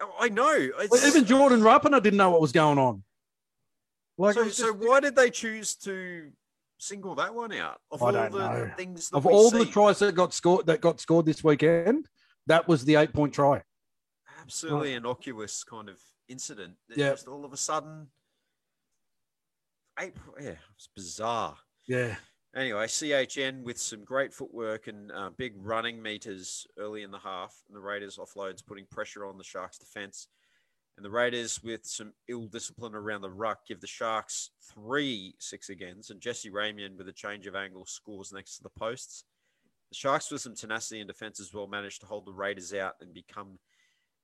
Oh, I know. It's,
even Jordan Rapana didn't know what was going on. Like,
so,
was
so why did they choose to single that one out of
I
all
don't
the
know.
things that
of
we
all
see?
the tries that got scored that got scored this weekend, that was the eight point try.
absolutely innocuous kind of incident.
Yeah.
just all of a sudden, eight. Yeah, it's bizarre.
Yeah.
Anyway, CHN with some great footwork and uh, big running meters early in the half, and the Raiders offloads putting pressure on the Sharks' defense. And the Raiders, with some ill discipline around the ruck, give the Sharks three six agains. And Jesse Ramien, with a change of angle, scores next to the posts. The Sharks, with some tenacity in defense as well, managed to hold the Raiders out and become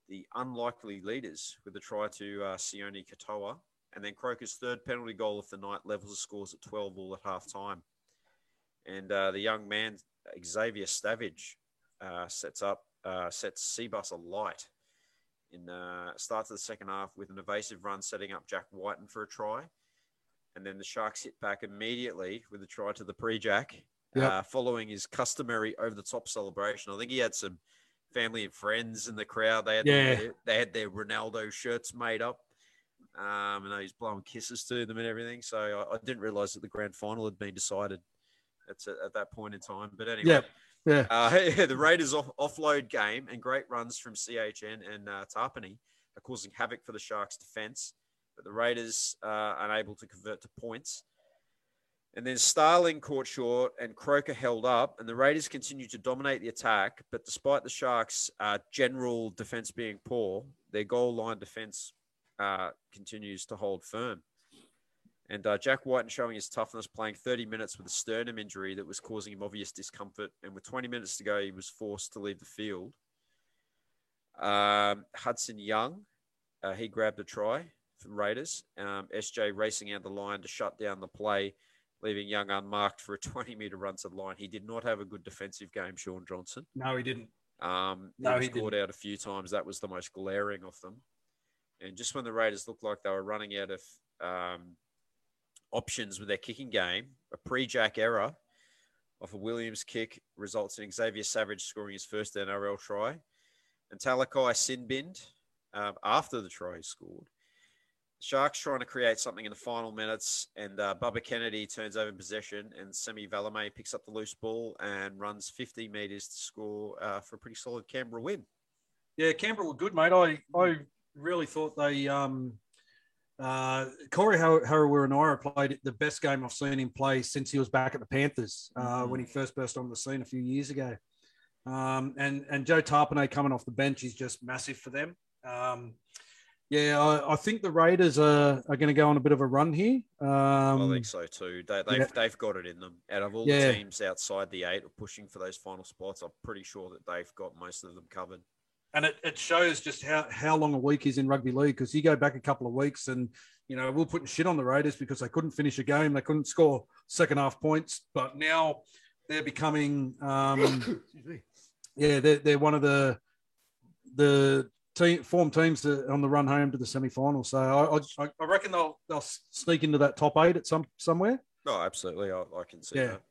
the unlikely leaders with a try to uh, Sione Katoa. And then Croker's third penalty goal of the night levels the scores at 12 all at half time. And uh, the young man, Xavier Savage, uh, sets up, uh, sets Seabus alight in uh, starts of the second half with an evasive run, setting up Jack Wighton for a try. And then the Sharks hit back immediately with a try to the pre-jack,
Yep.
uh, following his customary over-the-top celebration. I think he had some family and friends in the crowd. They had
Yeah.
their, they had their Ronaldo shirts made up, um, and he's blowing kisses to them and everything. So I, I didn't realize that the grand final had been decided at, at that point in time. But anyway,
Yeah. Yeah.
uh, the Raiders off, offload game and great runs from CHN and uh, Tapine are causing havoc for the Sharks' defense, but the Raiders uh, unable to convert to points. And then Starling caught short and Croker held up, and the Raiders continued to dominate the attack. But despite the Sharks' uh, general defense being poor, their goal line defense uh, continues to hold firm. And uh, Jack Wighton showing his toughness, playing 30 minutes with a sternum injury that was causing him obvious discomfort. And with 20 minutes to go, he was forced to leave the field. Um, Hudson Young, uh, he grabbed a try for the Raiders. Um, SJ racing out the line to shut down the play, leaving Young unmarked for a 20 meter run to the line. He did not have a good defensive game, Shaun Johnson.
No, he didn't.
Um,
No,
he
he
was caught out a few times. That was the most glaring of them. And just when the Raiders looked like they were running out of um, options with their kicking game, a pre-jack error off a Williams kick results in Xavier Savage scoring his first NRL try, and Talakai Sinbind um, after the try he scored. Sharks trying to create something in the final minutes, and uh, Bubba Kennedy turns over possession, and Semi Valemei picks up the loose ball and runs 50 metres to score uh, for a pretty solid Canberra win.
Yeah, Canberra were good, mate. I I really thought they um uh Corey Harawira played the best game I've seen him play since he was back at the Panthers uh,
Mhm.
when he first burst on the scene a few years ago. Um, and and Joe Tapine coming off the bench is just massive for them. Um, Yeah, I, I think the Raiders are, are going to go on a bit of a run here. Um,
I think so too. They, they've
yeah.
they've got it in them. Out of all
Yeah.
the teams outside the eight pushing for those final spots, I'm pretty sure that they've got most of them covered.
And it, it shows just how, how long a week is in rugby league because you go back a couple of weeks and you know we're putting shit on the Raiders because they couldn't finish a game, they couldn't score second half points, but now they're becoming um, yeah they're, they're one of the the team form teams that are on the run home to the semi final. So I, I I reckon they'll they'll sneak into that top eight at some somewhere.
No, absolutely. I, I can see
Yeah.
that.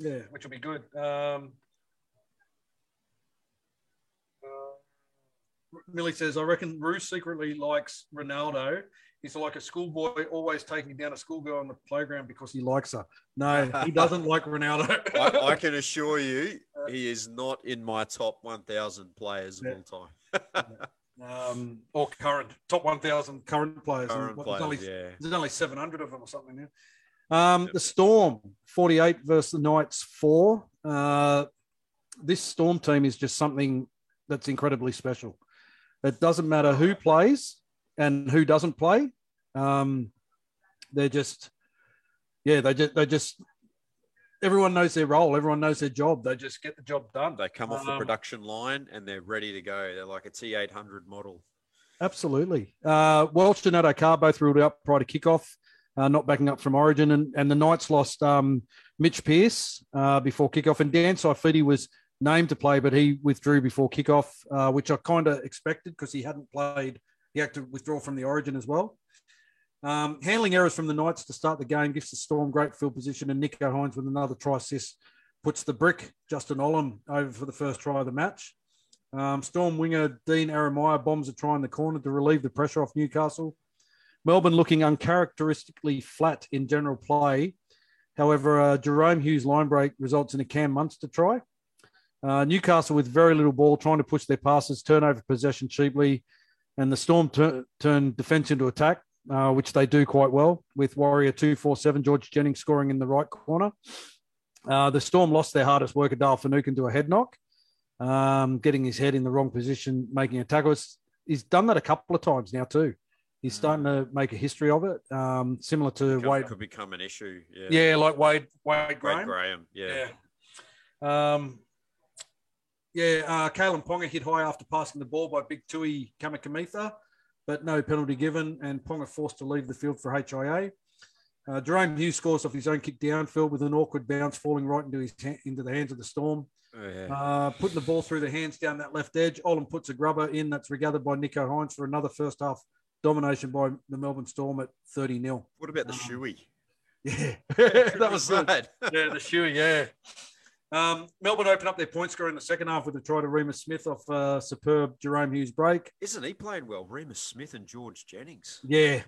Yeah, which will be good. Um, Millie says, I reckon Roo secretly likes Ronaldo. He's like a schoolboy always taking down a schoolgirl on the playground because he likes her. No, he doesn't like Ronaldo.
I, I can assure you, he is not in my top 1,000 players
Yeah.
of all time.
um, or current top 1,000 current players.
Current
what-
players,
there's, only,
yeah.
there's only 700 of them or something now. Um, the Storm, 48 versus the Knights, 4. Uh, this Storm team is just something that's incredibly special. It doesn't matter who plays and who doesn't play. Um, they're just, yeah, they just, they just, everyone knows their role. Everyone knows their job. They just get the job done.
They come off the
Um,
production line and they're ready to go. They're like a T800 model.
Absolutely. Uh, Welch and Addo-Carr both ruled out prior to kickoff, uh, not backing up from Origin, and, and the Knights lost um, Mitch Pearce uh, before kickoff, and Dan Saifiti was named to play, but he withdrew before kickoff, uh, which I kind of expected because he hadn't played. He had to withdraw from the Origin as well. Um, handling errors from the Knights to start the game gives the Storm great field position, and Nicho Hynes with another try assist puts the brick Justin Olam over for the first try of the match. Um, Storm winger Dean Ieremia bombs a try in the corner to relieve the pressure off Newcastle. Melbourne looking uncharacteristically flat in general play. However, uh, Jahrome Hughes line break results in a Cam Munster try. Uh, Newcastle with very little ball, trying to push their passes, turnover possession cheaply, and the Storm tur- turn defence into attack, uh, which they do quite well with Warrior 247, George Jennings scoring in the right corner. Uh, the Storm lost their hardest worker, Dale Finucane, to a head knock um, getting his head in the wrong position, making a tackle. It's- He's done that a couple of times now too. He's starting to make a history of it, um, similar to
Could,
Wade.
could become an issue. Yeah.
Yeah, like Wade Wade Graham.
Graham. Yeah.
Yeah. Um, yeah, uh, Kalyn Ponga hit high after passing the ball by Big Tui Kamikamica, but no penalty given, and Ponga forced to leave the field for HIA. Uh, Jahrome Hughes scores off his own kick downfield with an awkward bounce falling right into his ha- into the hands of the Storm.
Oh, yeah.
Uh, putting the ball through the hands down that left edge. Olam puts a grubber in that's regathered by Nicho Hynes for another first half domination by the Melbourne Storm at 30 0.
what about the
um,
shoey?
Yeah, that was good. Yeah, the shoe, yeah. Um, Melbourne opened up their point score in the second half with a try to Reimis Smith off uh, superb Jahrome Hughes break.
Isn't he playing well? Reimis Smith and George Jennings.
Yeah.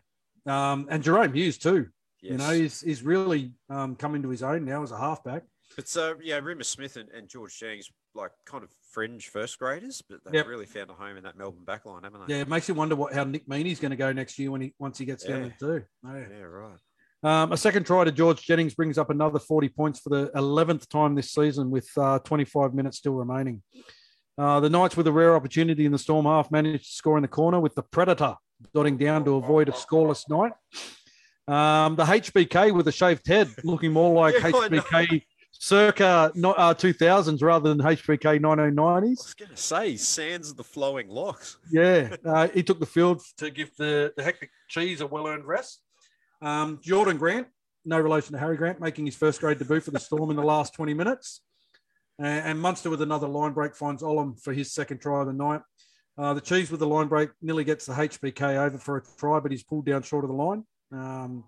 Um, and Jahrome Hughes, too.
Yes.
You know, he's, he's really um, coming to his own now as a halfback.
But so yeah, Reimis Smith and, and George Jennings like kind of fringe first graders, but they've
Yep.
really found a home in that Melbourne backline, haven't they?
Yeah, it makes you wonder what how Nick Meaney's going to go next year when he once he gets down
Yeah.
to two. Oh, Yeah.
Yeah, right.
Um, a second try to George Jennings brings up another 40 points for the 11th time this season with uh, 25 minutes still remaining. Uh, the Knights, with a rare opportunity in the Storm half, managed to score in the corner with the Predator dotting down to avoid a scoreless night. Um, the HBK with a shaved head looking more like
Yeah,
HBK circa uh, 2000s rather than HBK 1990s.
I was going to say, sands of the flowing locks.
Yeah, uh, he took the field to give the, the hectic cheese a well earned rest. Um, Jordan Grant, no relation to Harry Grant, making his first grade debut for the Storm in the last 20 minutes. Uh, and Munster with another line break finds Olam for his second try of the night. Uh, the cheese with the line break nearly gets the HBK over for a try, but he's pulled down short of the line. Um,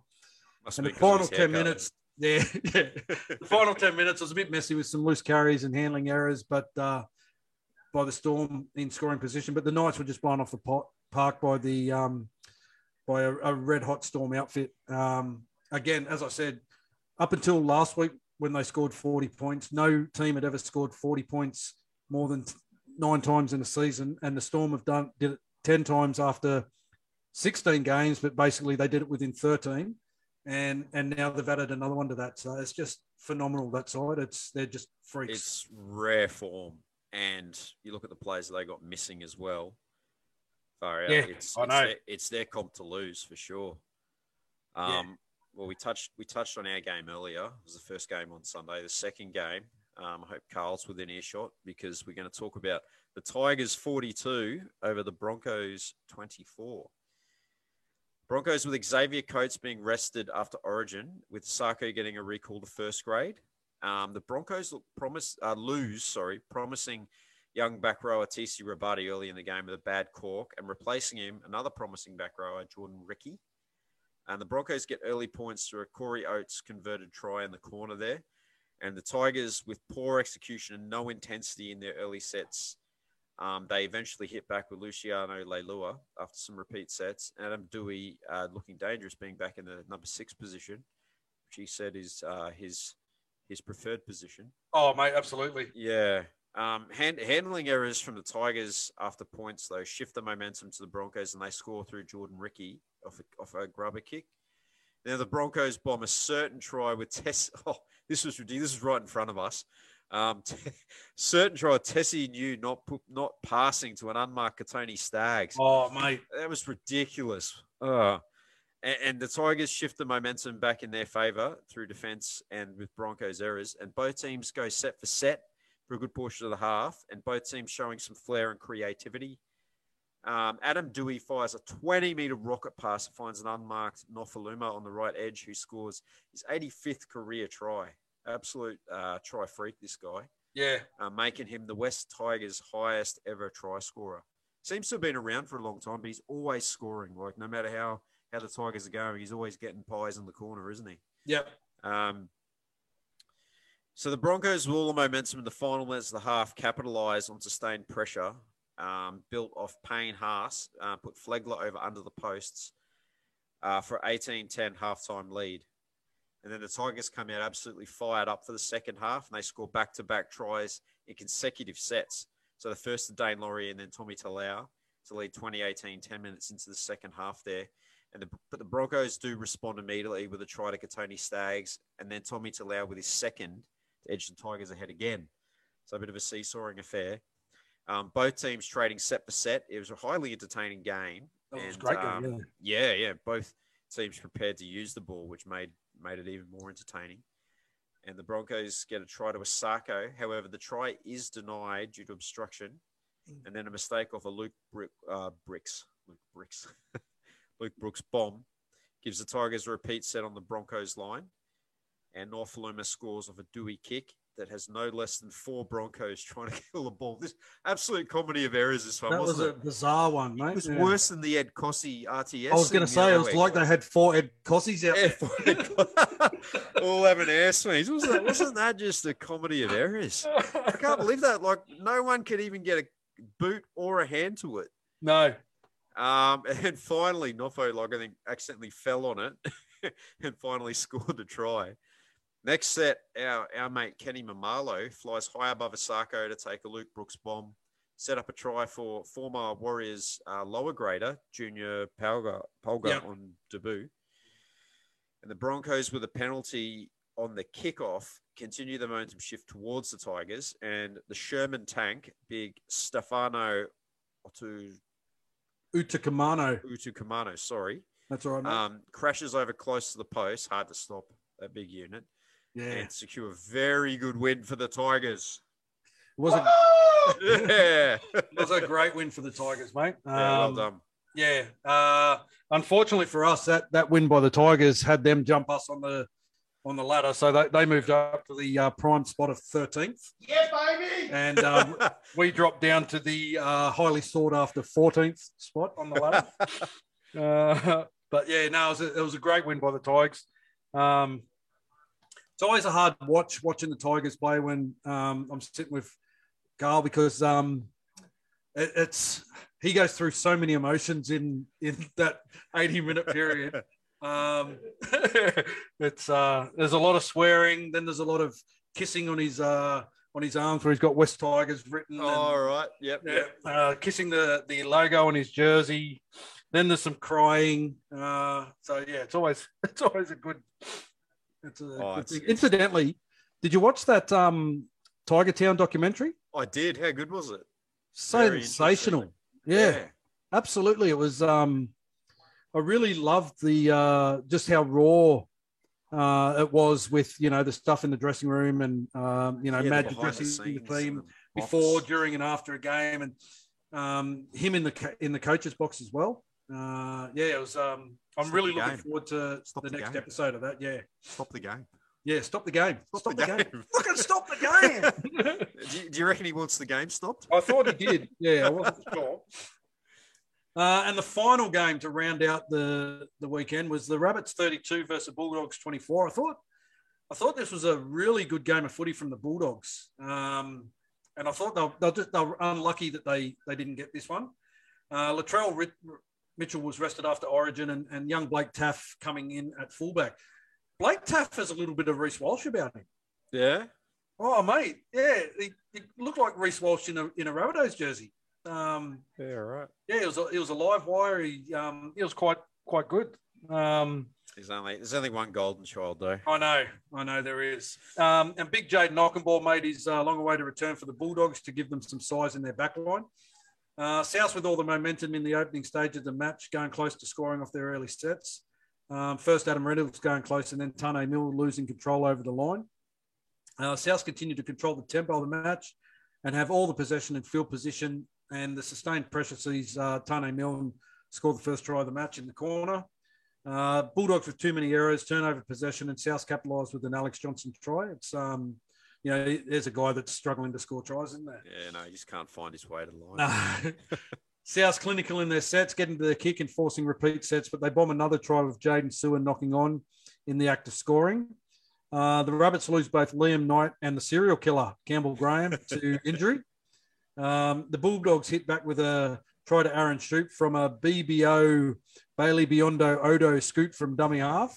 and the final 10
haircut.
minutes, yeah, yeah. the final 10 minutes was a bit messy with some loose carries and handling errors, but uh, by the Storm in scoring position. But the Knights were just blown off the pot, park by the um, by a, a red hot Storm outfit. Um, again, as I said, up until last week when they scored 40 points, no team had ever scored 40 points more than nine times in a season, and the Storm have done did it 10 times after 16 games, but basically they did it within 13 and and now they've added another one to that. So it's just phenomenal that side. It's they're just freaks.
It's rare form. And you look at the players they got missing as well. Far out.
Yeah,
it's,
I
it's
know.
Their, it's their comp to lose for sure. Um,
Yeah.
Well, we touched we touched on our game earlier. It was the first game on Sunday. The second game, um, I hope Carl's within earshot because we're going to talk about the Tigers 42 over the Broncos 24. Broncos with Xavier Coates being rested after Origin, with Sarko getting a recall to first grade. Um, the Broncos look promise uh, lose, sorry, promising young back rower TC Robati early in the game with a bad cork, and replacing him another promising back rower Jordan Riki. And the Broncos get early points through a Corey Oates converted try in the corner there. And the Tigers, with poor execution and no intensity in their early sets, um, they eventually hit back with Luciano Leilua after some repeat sets. Adam Doueihi uh, looking dangerous, being back in the number six position, which he said is uh, his his preferred position.
Oh, mate, absolutely.
Yeah. Um, hand, handling errors from the Tigers after points, though, shift the momentum to the Broncos and they score through Jordan Riki off a, off a grubber kick. Now, the Broncos bomb a certain try with Tess. Oh, this was ridiculous. This is right in front of us. Um, certain try, Tesi Niu not put, not passing to an unmarked Kotoni Staggs.
Oh, mate.
That was ridiculous. Oh. And, and the Tigers shift the momentum back in their favour through defence and with Broncos errors. And both teams go set for set for a good portion of the half, and both teams showing some flair and creativity. Um, Adam Doueihi fires a 20 metre rocket pass, and finds an unmarked Nofoaluma on the right edge, who scores his 85th career try. Absolute uh, try freak, this guy
Yeah.
uh, making him the West Tigers' highest ever try scorer. Seems to have been around for a long time, but he's always scoring. Like no matter how how the Tigers are going, he's always getting pies in the corner, isn't he?
Yep.
Um, so the Broncos with all the momentum in the final minutes of the half capitalise on sustained pressure um, built off Payne Haas, uh, put Flegler over under the posts uh, for 18-10 halftime lead. And then the Tigers come out absolutely fired up for the second half, and they score back-to-back tries in consecutive sets. So the first to Daine Laurie and then Tommy Talau to lead 2018, 10 minutes into the second half there. And the, but the Broncos do respond immediately with a try to Kotoni Staggs, and then Tommy Talau with his second to edge the Tigers ahead again. So a bit of a seesawing affair. Um, both teams trading set for set. It was a highly entertaining game.
That was
And,
great.
um,
game, yeah.
yeah, yeah. Both teams prepared to use the ball, which made made it even more entertaining. And the Broncos get a try to Isaako. However, the try is denied due to obstruction, and then a mistake off a Luke Brick, uh, Bricks, Luke Bricks, Luke Brooks bomb gives the Tigers a repeat set on the Broncos line, and Nofoaluma scores off a Doueihi kick that has no less than four Broncos trying to kill the ball. This absolute comedy of errors. This one
That was a
it?
bizarre one, mate.
It was
Yeah.
worse than the Ed Kosi RTS.
I was going to say, it was
week.
like they had four Ed Kosis out
Yeah,
there.
all having air swings. Wasn't, wasn't that just a comedy of errors? I can't believe that. Like, no one could even get a boot or a hand to it.
No.
Um, and finally, Nofo, like, I think, accidentally fell on it and finally scored a try. Next set, our, our mate Kenny Maumalo flies high above Isaako to take a Luke Brooks bomb, set up a try for former Warriors uh, lower grader, Junior Pauga, Pauga
Yep.
on debut. And the Broncos, with a penalty on the kickoff, continue the momentum shift towards the Tigers. And the Sherman tank, big Stefano Otu,
Utakamano.
Utoikamanu, sorry,
That's all right, mate.
um, crashes over close to the post. Hard to stop that big unit
yeah.
and secure a very good win for the Tigers.
It was a,
yeah.
It was a great win for the Tigers, mate.
yeah, well
Um,
done.
Yeah. Uh, unfortunately for us, that, that win by the Tigers had them jump us on the on the ladder, so they, they moved up to the uh, prime spot of 13th,
Yeah, baby.
and um, we dropped down to the uh, highly sought after 14th spot on the ladder. uh, but yeah, no, it was, a, it was a great win by the Tigers. Um, it's always a hard watch watching the Tigers play when um, I'm sitting with Carl because um, it, it's he goes through so many emotions in in that 80 minute period. Um, it's uh, there's a lot of swearing, then there's a lot of kissing on his uh, on his arms where he's got West Tigers written.
All right. Yep.
yeah,
yep.
uh, kissing the the logo on his jersey. Then there's some crying. Uh, so yeah, it's always it's always a good. It's a
Oh, it's-.
Incidentally, did you watch that um, Tiger Town documentary?
I did. How good was it?
Sensational.
interesting.
Yeah. absolutely. It was. Um, I really loved the uh, just how raw uh, it was with you know the stuff in the dressing room and um, you know
Yeah,
Mad dressing
the
the team
the
before, during, and after a game, and um, him in the in the coach's box as well. Uh, yeah, it was. Um, I'm
Stop
really looking forward to
Stop
the
the
next episode of that. Yeah,
Stop the game.
yeah. Stop the game. Stop,
Stop
the,
the
game.
game.
Fucking stop the game.
Do you, do you reckon he wants the game stopped?
I thought he did. Yeah, I wasn't sure. Uh, and the final game to round out the, the weekend was the Rabbits 32 versus Bulldogs 24. I thought I thought this was a really good game of footy from the Bulldogs. Um, and I thought they'll, they'll were unlucky that they, they didn't get this one. Uh, Latrell Mitchell was rested after Origin and, and young Blake Taff coming in at fullback. Blake Taff has a little bit of Reece Walsh about him.
Yeah.
Oh, mate. Yeah. He, he looked like Reece Walsh in a, in a Rabbitohs jersey. Um,
Yeah, right.
yeah, it was a, it was a live wire. He, um, it was quite quite good. Um,
There's only there's only one golden child though.
I know, I know there is. Um, and Big Jade Okunbor made his uh, long awaited return for the Bulldogs to give them some size in their back line. Uh, South with all the momentum in the opening stage of the match, going close to scoring off their early sets. Um, first, Adam Reynolds going close, and then Tane Mill losing control over the line. Uh, South continued to control the tempo of the match and have all the possession and field position. And the sustained pressure sees uh, Taane Milne score the first try of the match in the corner. Uh, Bulldogs with too many errors, turnover possession, and South capitalised with an Alex Johnson try. It's um, you know, there's a guy that's struggling to score tries, isn't there?
Yeah, no, he just can't find his way to the line.
No. South's clinical in their sets, getting to their kick and forcing repeat sets, but they bomb another try with Jaydn Su'A knocking on in the act of scoring. Uh, the Rabbits lose both Liam Knight and the serial killer, Campbell Graham, to injury. Um, the Bulldogs hit back with a try to Aaron Schoupp from a BBO Bailey Biondi-Odo scoot from dummy half.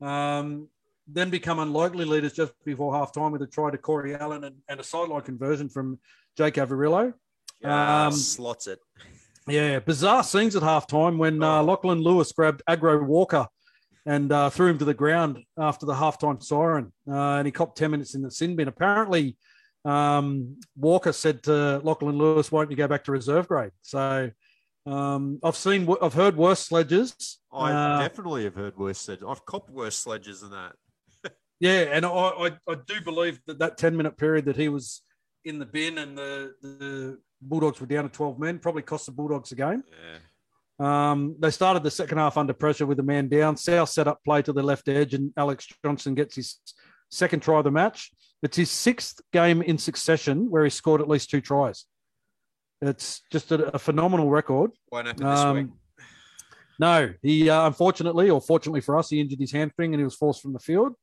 Um, then become unlikely leaders just before half time with a try to Corey Allan and, and a sideline conversion from Jake Averillo.
Ah,
um,
slots it.
Yeah, bizarre scenes at halftime when uh,
Oh.
Lachlan Lewis grabbed Agro Walker and uh, threw him to the ground after the halftime siren, uh, and he copped ten minutes in the sin bin. Apparently, um, Walker said to Lachlan Lewis, "Why don't you go back to reserve grade?" So um, I've seen, I've heard worse sledges.
I
Uh,
definitely have heard worse sledges.
I've copped worse sledges than that.
Yeah, and I, I, I do believe that that 10 minute period that he was in the bin and the, the Bulldogs were down to 12 men probably cost the Bulldogs a game.
Yeah.
Um, they started the second half under pressure with a man down. South set up play to the left edge, and Alex Johnson gets his second try of the match. It's his sixth game in succession where he scored at least two tries. It's just a, a phenomenal record.
Won't happen this week.
Um, no, he uh, unfortunately, or fortunately for us, he injured his hamstring and he was forced from the field.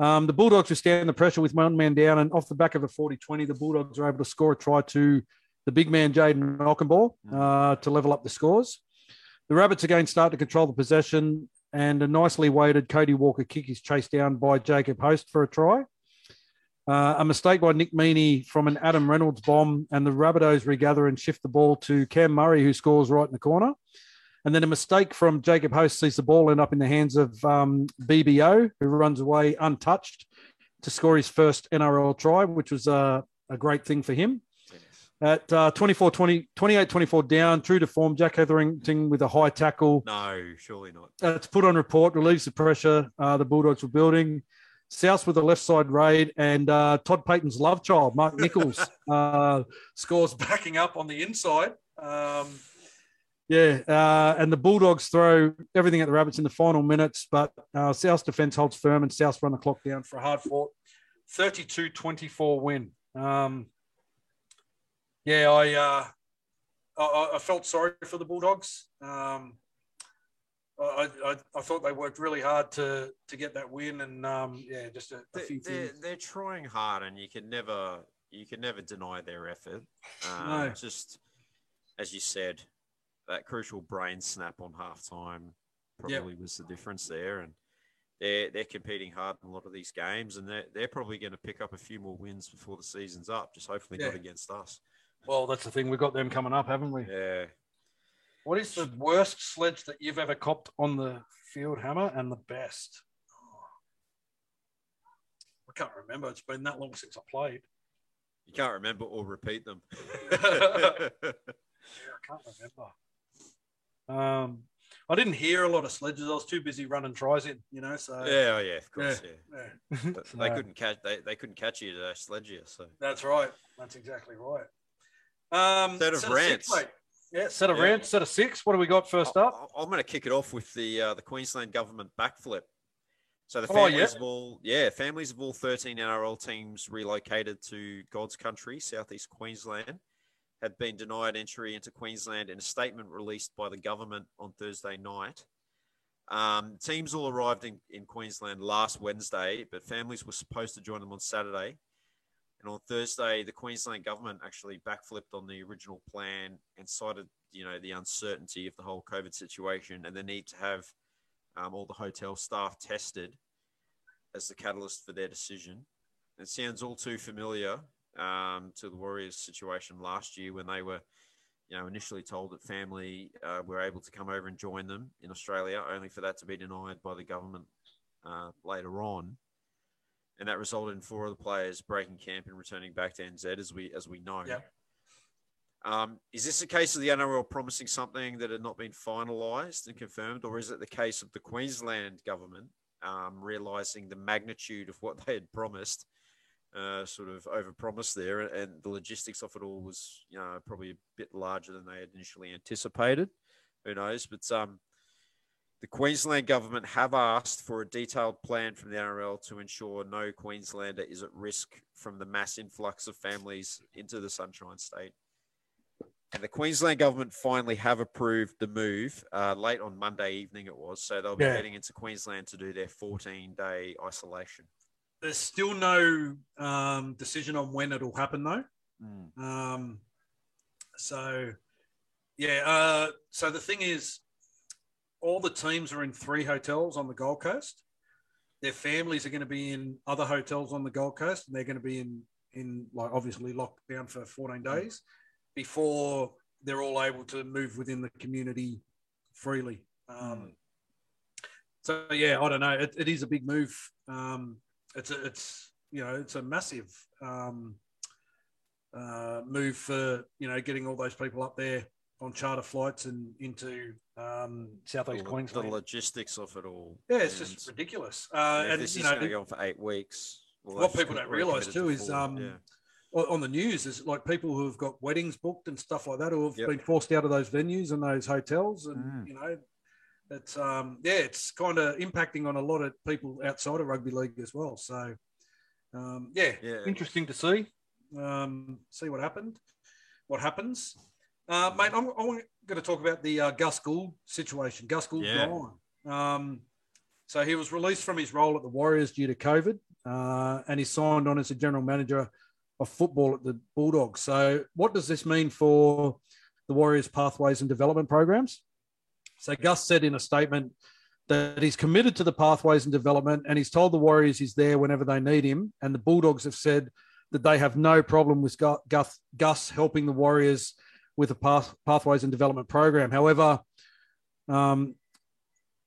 Um, the Bulldogs withstand the pressure with one man down, and off the back of a 40 20, the Bulldogs are able to score a try to the big man, Jaden Okunbor, uh, to level up the scores. The Rabbits again start to control the possession, and a nicely weighted Cody Walker kick is chased down by Jacob Host for a try. Uh, a mistake by Nick Meaney from an Adam Reynolds bomb, and the Rabbitohs regather and shift the ball to Cam Murray, who scores right in the corner. And then a mistake from Jacob Host sees the ball end up in the hands of um, BBO, who runs away untouched to score his first NRL try, which was uh, a great thing for him. At uh, 24 20, 28 24 down, true to form, Jack Hetherington with a high tackle.
No, surely not.
Uh, it's put on report, relieves the pressure uh, the Bulldogs were building. South with a left side raid, and uh, Todd Payten's love child, Mark Nicholls, uh, scores backing up on the inside. Um, yeah, uh, and the Bulldogs throw everything at the Rabbits in the final minutes, but uh, South's defense holds firm, and South's run the clock down for a hard fought 32 24 win. Um, yeah, I, uh, I I felt sorry for the Bulldogs. Um, I, I, I thought they worked really hard to to get that win, and um, yeah, just a, a few
they're,
things.
they're trying hard, and you can never you can never deny their effort. Um,
No.
Just as you said, that crucial brain snap on halftime probably was the difference there, and they're they're competing hard in a lot of these games, and they're they're probably going to pick up a few more wins before the season's up. Just hopefully not against us.
Well, that's the thing. We've got them coming up, haven't we?
Yeah.
What is the worst sledge that you've ever copped on the field, Hammer, and the best? I can't remember. It's been that long since I played.
You can't remember or repeat them.
Yeah, I can't remember. Um, I didn't hear a lot of sledges. I was too busy running tries in, you know. So
Yeah, oh, yeah, of course, yeah.
yeah.
But
So-
they couldn't catch. They, they couldn't catch you today, sledge you. So
That's right. That's exactly right. Um,
Set of
six,
rants.
mate. yeah, set of
Yeah.
rants, set of six. What do we got first up?
I- I'm going to kick it off with the uh, the Queensland government backflip. So the
Oh, yeah.
families of all yeah families of all 13 NRL teams relocated to God's country, southeast Queensland, had been denied entry into Queensland in a statement released by the government on Thursday night. Um, teams all arrived in, in Queensland last Wednesday, but families were supposed to join them on Saturday. And on Thursday, the Queensland government actually backflipped on the original plan and cited, you know, the uncertainty of the whole COVID situation and the need to have um, all the hotel staff tested as the catalyst for their decision. It sounds all too familiar um, to the Warriors' situation last year when they were, you know, initially told that family uh, were able to come over and join them in Australia, only for that to be denied by the government uh, later on and that resulted in four of the players breaking camp and returning back to NZ, as we as we know.
Yep.
Um, is this a case of the NRL promising something that had not been finalised and confirmed, or is it the case of the Queensland government um, realising the magnitude of what they had promised, uh, sort of overpromised there, and the logistics of it all was, you know, probably a bit larger than they had initially anticipated. Who knows? But um, the Queensland government have asked for a detailed plan from the NRL to ensure no Queenslander is at risk from the mass influx of families into the Sunshine State. And the Queensland government finally have approved the move uh, late on Monday evening, it was. So they'll be
Yeah.
heading into Queensland to do their 14 day isolation.
There's still no um, decision on when it'll happen, though. Um, so, yeah. Uh, so the thing is, all the teams are in three hotels on the Gold Coast. Their families are going to be in other hotels on the Gold Coast, and they're going to be in in like obviously locked down for 14 days before they're all able to move within the community freely. Um, so yeah, I don't know. It, it is a big move. Um, it's a, it's you know it's a massive um, uh, move for you know getting all those people up there on charter flights and into um, southeast
the, the logistics of it all.
yeah, it's
And
just ridiculous. Uh,
if
and
this
you
is
know,
going to go on for eight weeks. well,
what people don't realise too is, um,
Yeah.
on on the news is like people who have got weddings booked and stuff like that who have
Yep.
been forced out of those venues and those hotels and
Mm.
you know it's um yeah it's kind of impacting on a lot of people outside of rugby league as well so um yeah,
Yeah.
interesting to see um see what happened what happens uh mate i'm, I'm going to talk about the uh, gus gould situation gus gould
Yeah.
gone um so he was released from his role at the warriors due to covid uh, and he signed on as a general manager of football at the Bulldogs. So, what does this mean for the Warriors' pathways and development programs? So, Gus said in a statement that he's committed to the pathways and development, and he's told the Warriors he's there whenever they need him. And the Bulldogs have said that they have no problem with Gus, Gus helping the Warriors with the path, pathways and development program. However, um,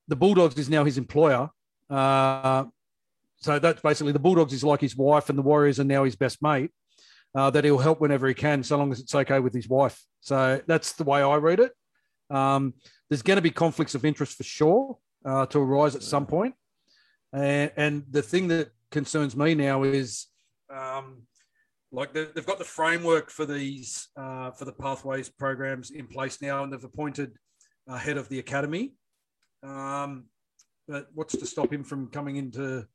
the Bulldogs is now his employer. Uh, so that's basically the Bulldogs is like his wife, and the Warriors are now his best mate. Uh, that he'll help whenever he can, so long as it's okay with his wife. So that's the way I read it. Um, there's going to be conflicts of interest for sure uh, to arise at some point. And, and the thing that concerns me now is um, like they- they've got the framework for these uh, for the pathways programs in place now, and they've appointed a head of the academy. Um, but what's to stop him from coming into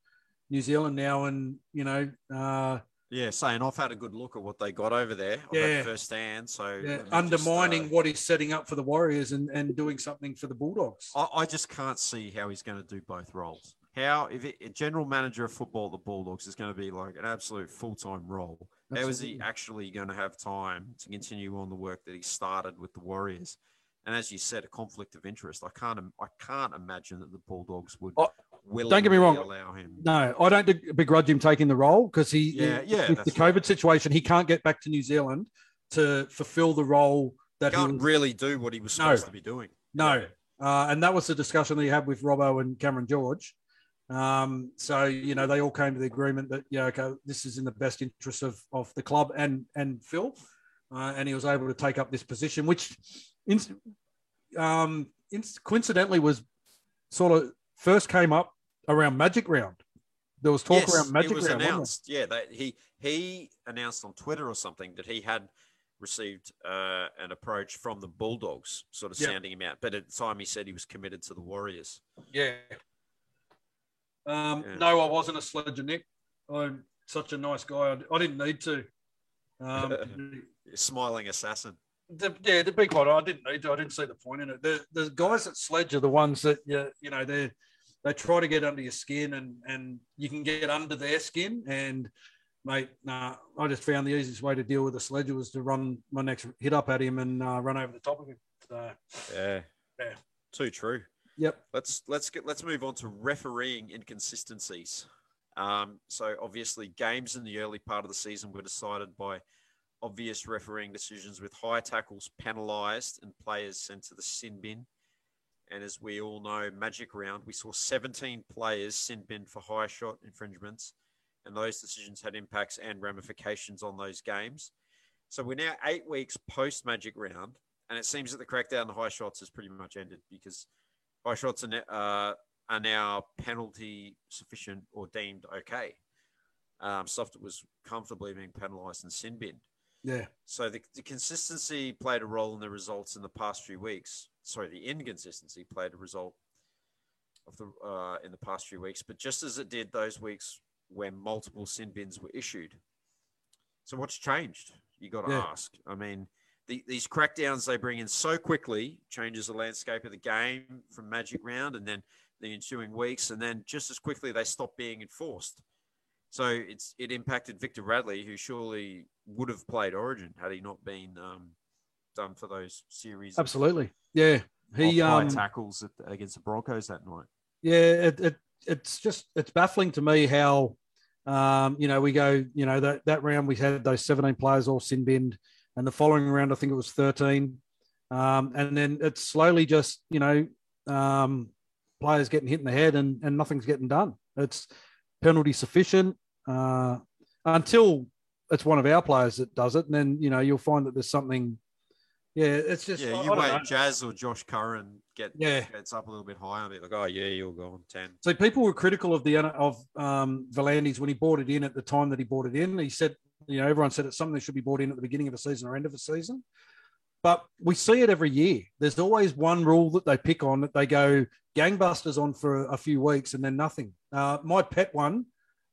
New Zealand now and you know uh,
Yeah, saying I've had a good look at what they got over there.
Yeah.
firsthand. So
yeah,
me just,
undermining
uh,
what he's setting up for the Warriors and, and doing something for the Bulldogs.
I, I just can't see how he's going to do both roles. How if it, a general manager of football at the Bulldogs is going to be like an absolute full time role? How is he actually going to have time to continue on the work that he started with the Warriors? And as you said, a conflict of interest. I can't. I can't imagine that the Bulldogs would. Willingly
don't get me wrong.
Allow him.
No, I don't begrudge him taking the role because he,
Yeah, yeah,
with the
that's right.
COVID situation, he can't get back to New Zealand to fulfill the role that he
Can't really do what he was
No.
supposed to be doing.
No, uh, and that was the discussion that he had with Robbo and Cameron George. Um, so you know they all came to the agreement that yeah, okay, this is in the best interest of of the club and and Phil, uh, and he was able to take up this position, which in, um, coincidentally was sort of first came up around Magic Round. There was talk
Yes,
around Magic
it was
Round. wasn't
announced. Yeah, that he he announced on Twitter or something that he had received uh, an approach from the Bulldogs, sort of
Yeah.
sounding him out. But at the time, he said he was committed to the Warriors.
Yeah. Um,
Yeah.
No, I wasn't a sledger, Nick. I'm such a nice guy. I, I didn't need to. Um,
Smiling assassin.
the, yeah, to be quite, honest, I didn't need to. I didn't see the point in it. The, the guys at Sledge are the ones that you, you know they they try to get under your skin and and you can get under their skin. And mate, nah, I just found the easiest way to deal with a Sledger was to run my next hit up at him and uh, run over the top of him. So
Yeah.
Yeah.
Too true.
Yep.
Let's let's get let's move on to refereeing inconsistencies. Um, so obviously, games in the early part of the season were decided by obvious refereeing decisions, with high tackles penalised and players sent to the sin bin. And as we all know, Magic Round, we saw 17 players sin bin for high shot infringements, and those decisions had impacts and ramifications on those games. So we're now eight weeks post Magic Round, and it seems that the crackdown on high shots has pretty much ended because high shots are, uh, are now penalty sufficient or deemed okay. Um, stuff that was comfortably being penalised and sin binned.
Yeah.
So the, the consistency played a role in the results in the past few weeks. Sorry, the inconsistency played a result of the uh, in the past few weeks, but just as it did those weeks when multiple sin bins were issued. So what's changed? You got to
Yeah.
ask. I mean, the, these crackdowns they bring in so quickly changes the landscape of the game from Magic Round, and then the ensuing weeks, and then just as quickly they stop being enforced. So it's it impacted Victor Radley, who surely would have played Origin had he not been um, done for those series.
Absolutely. Yeah. He um
tackles against the Broncos that night.
yeah, it, it it's just it's baffling to me how um, you know, we go, you know, that that round we had those 17 players all sin binned, and the following round I think it was 13. Um, and then it's slowly just, you know, um, players getting hit in the head and, and nothing's getting done. It's penalty sufficient uh, until it's one of our players that does it. And then, you know, you'll find that there's something. Yeah, it's just.
Yeah,
I
you wait,
know.
Jazz or Josh Curran get
Yeah.
gets up a little bit higher, and be like, oh yeah, you're gone ten.
So people were critical of the of um, V'landys when he bought it in at the time that he bought it in. He said, you know, everyone said it's something that should be bought in at the beginning of a season or end of a season. But we see it every year. There's always one rule that they pick on that they go gangbusters on for a few weeks and then nothing. Uh, my pet one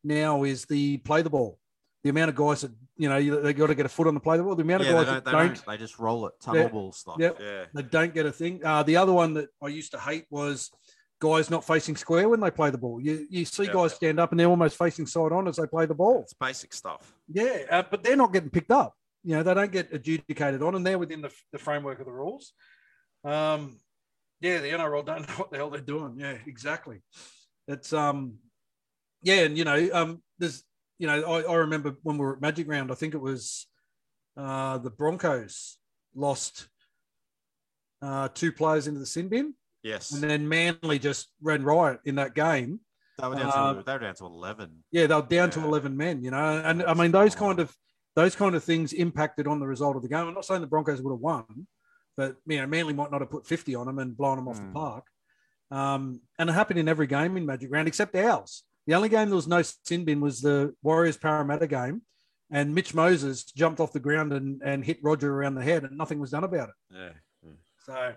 now is the play the ball. The amount of guys that you know they got to get a foot on the play the ball. The amount
Yeah,
of guys
don't,
that
they
don't
don't. They just roll it, tunnel
Yeah.
ball stuff.
Yep.
Yeah,
they don't get a thing. Uh, the other one that I used to hate was guys not facing square when they play the ball. You you see
Yeah.
guys stand up and they're almost facing side on as they play the ball.
it's basic stuff.
Yeah, uh, but they're not getting picked up. You know, they don't get adjudicated on, and they're within the, the framework of the rules. Um, yeah, the NRL don't know what the hell they're doing. Yeah, exactly. It's um, yeah, and you know, um, there's you know, I, I remember when we were at Magic Round, I think it was uh, the Broncos lost uh, two players into the sin bin,
Yes,
and then Manly just ran riot in that game.
They were down
Uh,
to they were down to eleven.
Yeah, they were down to eleven men, you know, and I mean those kind of those kind of things impacted on the result of the game. I'm not saying the Broncos would have won, but you know, Manly might not have put 50 on them and blown them off the
Hmm.
park. Um, and it happened in every game in Magic Round except ours. The only game there was no sin bin was the Warriors Parramatta game, and Mitch Moses jumped off the ground and, and hit Roger around the head, and nothing was done about it.
yeah.
So,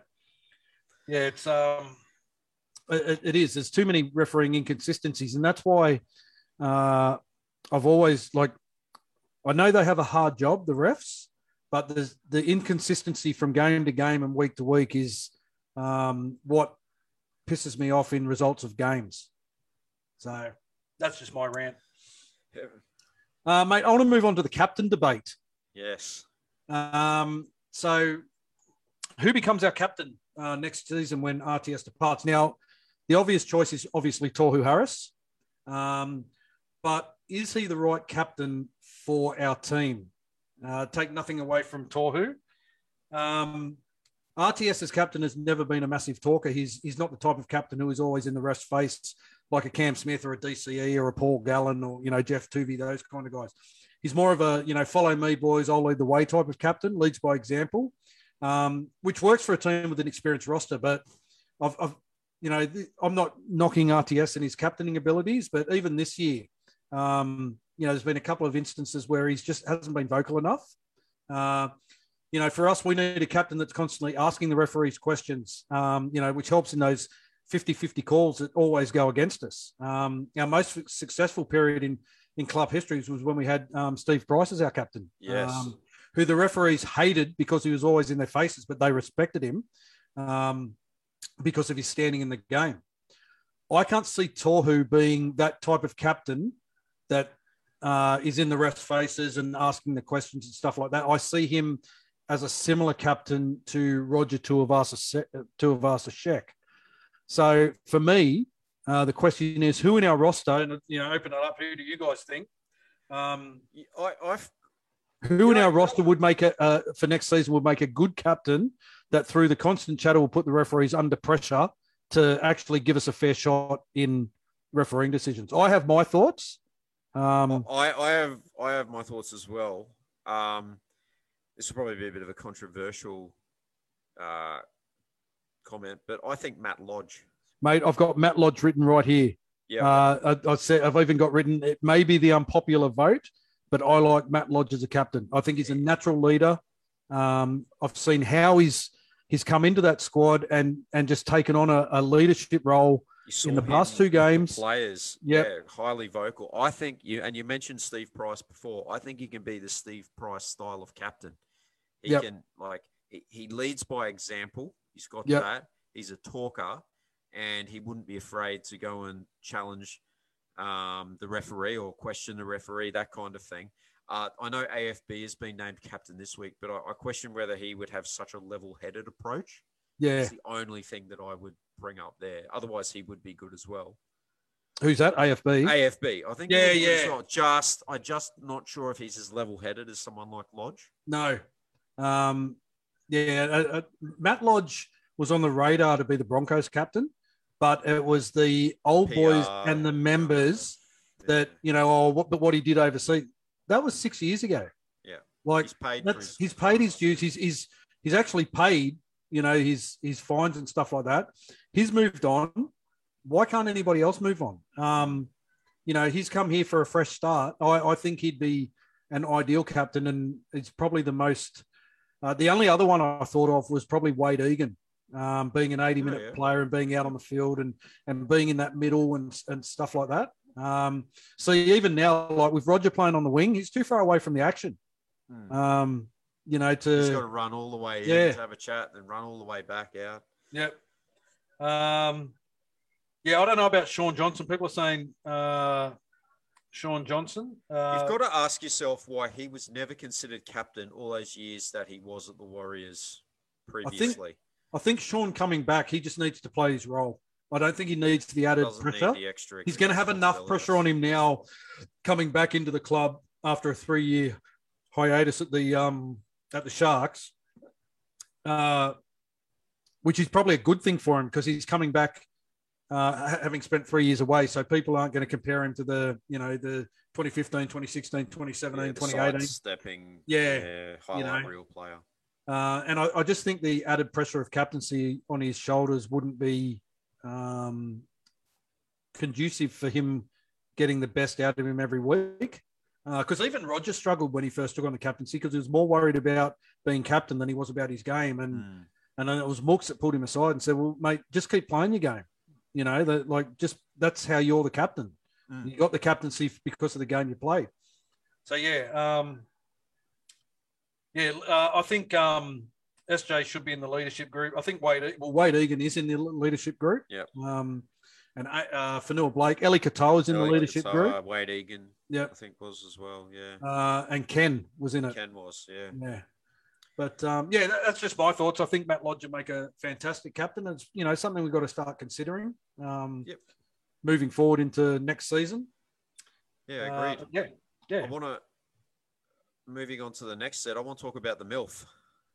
yeah, it's um,
it, it is. There's too many refereeing inconsistencies, and that's why uh, I've always like. I know they have a hard job, the refs, but the the inconsistency from game to game and week to week is um, what pisses me off in results of games. So,
that's just my rant.
uh, mate, I want to move on to the captain debate.
Yes.
Um, so, who becomes our captain uh, next season when RTS departs? Now, the obvious choice is obviously Tohu Harris, um, but is he the right captain for our team? Uh, take nothing away from Tohu. Um, RTS as captain has never been a massive talker. He's he's not the type of captain who is always in the ref's face like a Cam Smith or a DCE or a Paul Gallen or you know Geoff Toovey, those kind of guys. He's more of a you know follow me boys, I'll lead the way type of captain, leads by example, um, which works for a team with an experienced roster. But I've, I've you know, I'm not knocking RTS and his captaining abilities, but even this year, um, you know, there's been a couple of instances where he's just hasn't been vocal enough. Uh, you know, for us, we need a captain that's constantly asking the referees questions, um, you know, which helps in those 50 50 calls that always go against us. Um, our most successful period in, in club histories was when we had um, Steve Price as our captain.
Yes.
Um, who the referees hated because he was always in their faces, but they respected him um, because of his standing in the game. I can't see Tohu being that type of captain that uh, is in the refs' faces and asking the questions and stuff like that. I see him as a similar captain to Roger Tuivasa Tuivasa Sheck. So for me, uh, the question is, who in our roster? And you know, open it up. Who do you guys think? Um,
I, I've,
who in
Yeah.
our roster would make a uh, for next season would make a good captain that through the constant chatter will put the referees under pressure to actually give us a fair shot in refereeing decisions. I have my thoughts. Um,
I, I have I have my thoughts as well. Um, this will probably be a bit of a controversial uh, comment, but I think Matt Lodge.
mate, I've got Matt Lodge written right here.
Yeah,
Uh, I, I said I've even got written. It may be the unpopular vote, but I like Matt Lodge as a captain. I think he's a natural leader. Um, I've seen how he's he's come into that squad and and just taken on a, a leadership role. in the past two games.
players,
Yep.
yeah, highly vocal. I think you and you mentioned Steve Price before. I think he can be the Steve Price style of captain. He
Yep.
can like he, he leads by example. He's got
Yep.
that. He's a talker, and he wouldn't be afraid to go and challenge um, the referee or question the referee, that kind of thing. Uh, I know AFB has been named captain this week, but I, I question whether he would have such a level-headed approach.
Yeah,
It's the only thing that I would bring up there. Otherwise, he would be good as well.
who's that? AFB.
AFB, I think.
Yeah,
would be good as
yeah.
well. Just, I just not sure if he's as level-headed as someone like Lodge.
No. Um, yeah, uh, uh, Matt Lodge was on the radar to be the Broncos captain, but it was the old boys and the members that you know, oh, what, but what he did overseas. That was six years ago.
Yeah.
like
he's paid.
that's
his-
he's paid his dues. He's he's he's actually paid. You know his his fines and stuff like that. He's moved on. Why can't anybody else move on? Um, you know he's come here for a fresh start. I, I think he'd be an ideal captain, and it's probably the most. Uh, the only other one I thought of was probably Wayde Egan, um, being an 80 minute
Oh, yeah.
player and being out on the field and and being in that middle and and stuff like that. Um, so even now, like with Roger playing on the wing, he's too far away from the action.
Hmm.
Um, you know,
He's got
to
to run all the way
Yeah.
in to have a chat, then run all the way back out.
Yep. Um, yeah, I don't know about Shaun Johnson. People are saying uh, Shaun Johnson. Uh,
You've got to ask yourself why he was never considered captain all those years that he was at the Warriors previously.
I think Shaun coming back, he just needs to play his role. I don't think he needs the added pressure.
the extra.
He's going to have enough pressure on him now, coming back into the club after a three-year hiatus at the um at the Sharks, uh, which is probably a good thing for him because he's coming back, uh, having spent three years away. So people aren't going to compare him to the you know the 2015, 2016, 2017, 2018.
stepping.
Yeah,
highlight
know.
reel player.
Uh, and I, I just think the added pressure of captaincy on his shoulders wouldn't be um, conducive for him getting the best out of him every week. Because even Roger struggled when he first took on the captaincy because he was more worried about being captain than he was about his game. And
Hmm.
and it was Mooks that pulled him aside and said, "Well, mate, just keep playing your game. You know, that like just that's how you're the captain.
Mm.
You got the captaincy because of the game you played."
So yeah, um, yeah, uh, I think um, SJ should be in the leadership group. I think Wayde.
Well, Wayde Egan is in the leadership group.
Yeah.
Um, and uh, Fonua-Blake, Ellie Katoa is in the leadership
Katoa,
group.
Wayde Egan,
Yep.
I think was as well. Yeah,
Uh, and Ken was in it.
Ken was. Yeah.
Yeah. But um, yeah, that, that's just my thoughts. I think Matt Lodge will make a fantastic captain. It's you know something we've got to start considering. Um,
Yep.
Moving forward into next season.
Yeah,
Uh,
agreed.
yeah.
I want to. Moving on to the next set, I want to talk about the MILF.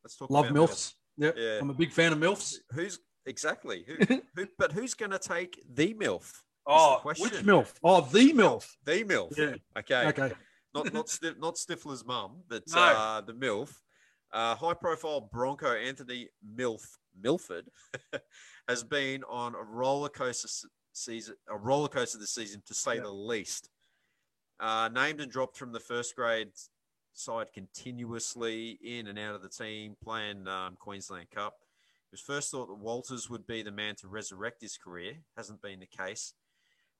Let's talk
Love
about
milfs. Yep.
Yeah.
I'm a big fan of milfs.
Who's exactly who, who? But who's going to take the MILF?
Oh,
question.
Which milf? Oh, the milf.
The MILF.
Yeah.
Okay.
Okay.
Not not Stif- not Stifler's mum, but
No.
uh, the MILF. Uh, high profile Bronco Anthony MILF Milford, has been on a roller coaster season, a roller coaster this season, to say
Yeah.
the least. Uh, named and dropped from the first grade side continuously in and out of the team, playing um, Queensland Cup. It was first thought that Walters would be the man to resurrect his career. Hasn't been the case.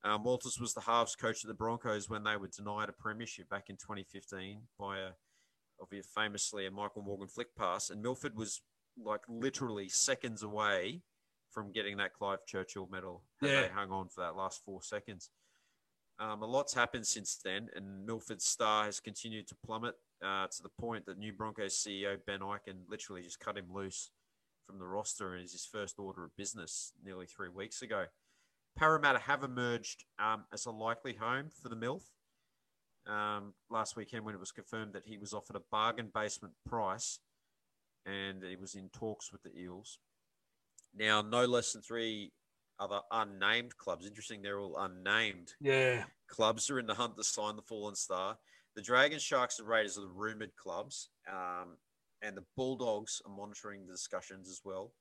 Um, Walters was the halves coach of the Broncos when they were denied a premiership back in 2015 by a, obviously famously a Michael Morgan flick pass, and Milford was like literally seconds away from getting that Clive Churchill medal.
Yeah.
they hung on for that last four seconds. Um, a lot's happened since then, and Milford's star has continued to plummet uh, to the point that new Broncos CEO Ben Eichen literally just cut him loose from the roster and is his first order of business nearly three weeks ago. Parramatta have emerged um, as a likely home for the MILF. Um, last weekend, when it was confirmed that he was offered a bargain basement price and he was in talks with the Eels. Now, no less than three other unnamed clubs. Interesting, they're all unnamed
Yeah.
clubs are in the hunt to sign the Fallen Star. The Dragons, Sharks, and Raiders are the rumored clubs, um, and the Bulldogs are monitoring the discussions as well.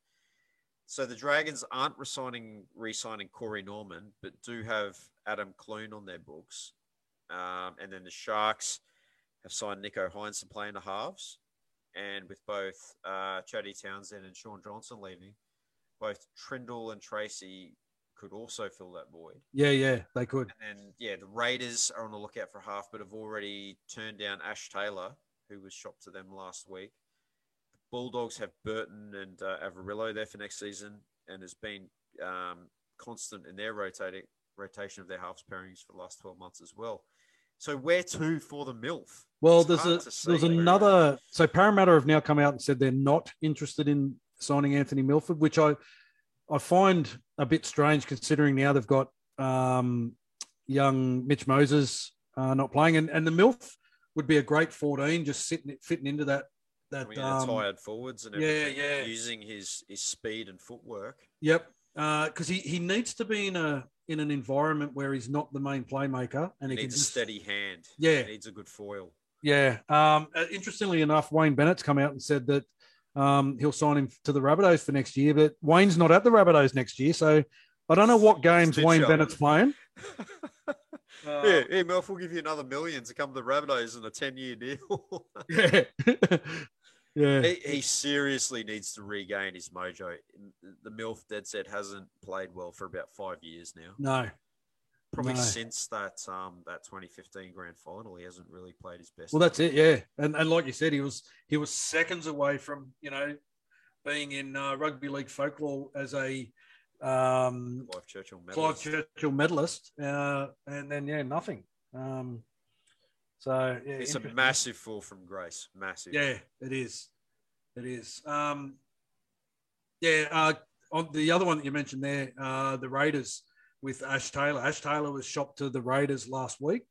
So the Dragons aren't resigning, re-signing Corey Norman, but do have Adam Clune on their books. Um, and then the Sharks have signed Nicho Hynes to play in the halves. And with both uh, Chatty Townsend and Shaun Johnson leaving, both Trindall and Tracey could also fill that void.
Yeah, yeah, they could.
And then, yeah, the Raiders are on the lookout for half, but have already turned down Ash Taylor, who was shopped to them last week. The Bulldogs have Burton and uh, Averillo there for next season, and has been um, constant in their rotating rotation of their halves pairings for the last twelve months as well. So where to for the MILF?
Well,
It's
there's a there's another. So Parramatta have now come out and said they're not interested in signing Anthony Milford, which I I find a bit strange considering now they've got um, young Mitch Moses uh, not playing, and, and the Milf would be a great 14, just sitting fitting into that that.
Coming in
Um,
tired forwards and
yeah, yeah.
using his his speed and footwork.
Yep, because he he needs to be in a in an environment where he's not the main playmaker, and
He
he,
needs
can
a steady hand.
Yeah.
He needs a good foil.
Yeah. Um, uh, interestingly enough, Wayne Bennett's come out and said that um, he'll sign him to the Rabbitohs for next year, but Wayne's not at the Rabbitohs next year. So I don't know what games Wayne. Bennett's playing.
yeah, yeah, Melf will give you another million to come to the Rabbitohs in a 10 year deal.
Yeah. Yeah.
he, he seriously needs to regain his mojo. The MILF dead set hasn't played well for about five years now.
No.
Probably
No.
since that um that 2015 grand final, he hasn't really played his best.
Well, that's it. Yeah. And, and like you said, he was he was seconds away from, you know, being in uh, rugby league folklore as a um,
Clive Churchill
Clive
medalist.
Churchill medalist. Uh, and then, yeah, nothing. Um, so, yeah.
It's a massive fall from grace. Massive.
Yeah, it is. It is. Um, yeah. Uh, on the other one that you mentioned there, uh, the Raiders with Ash Taylor. Ash Taylor was shopped to the Raiders last week,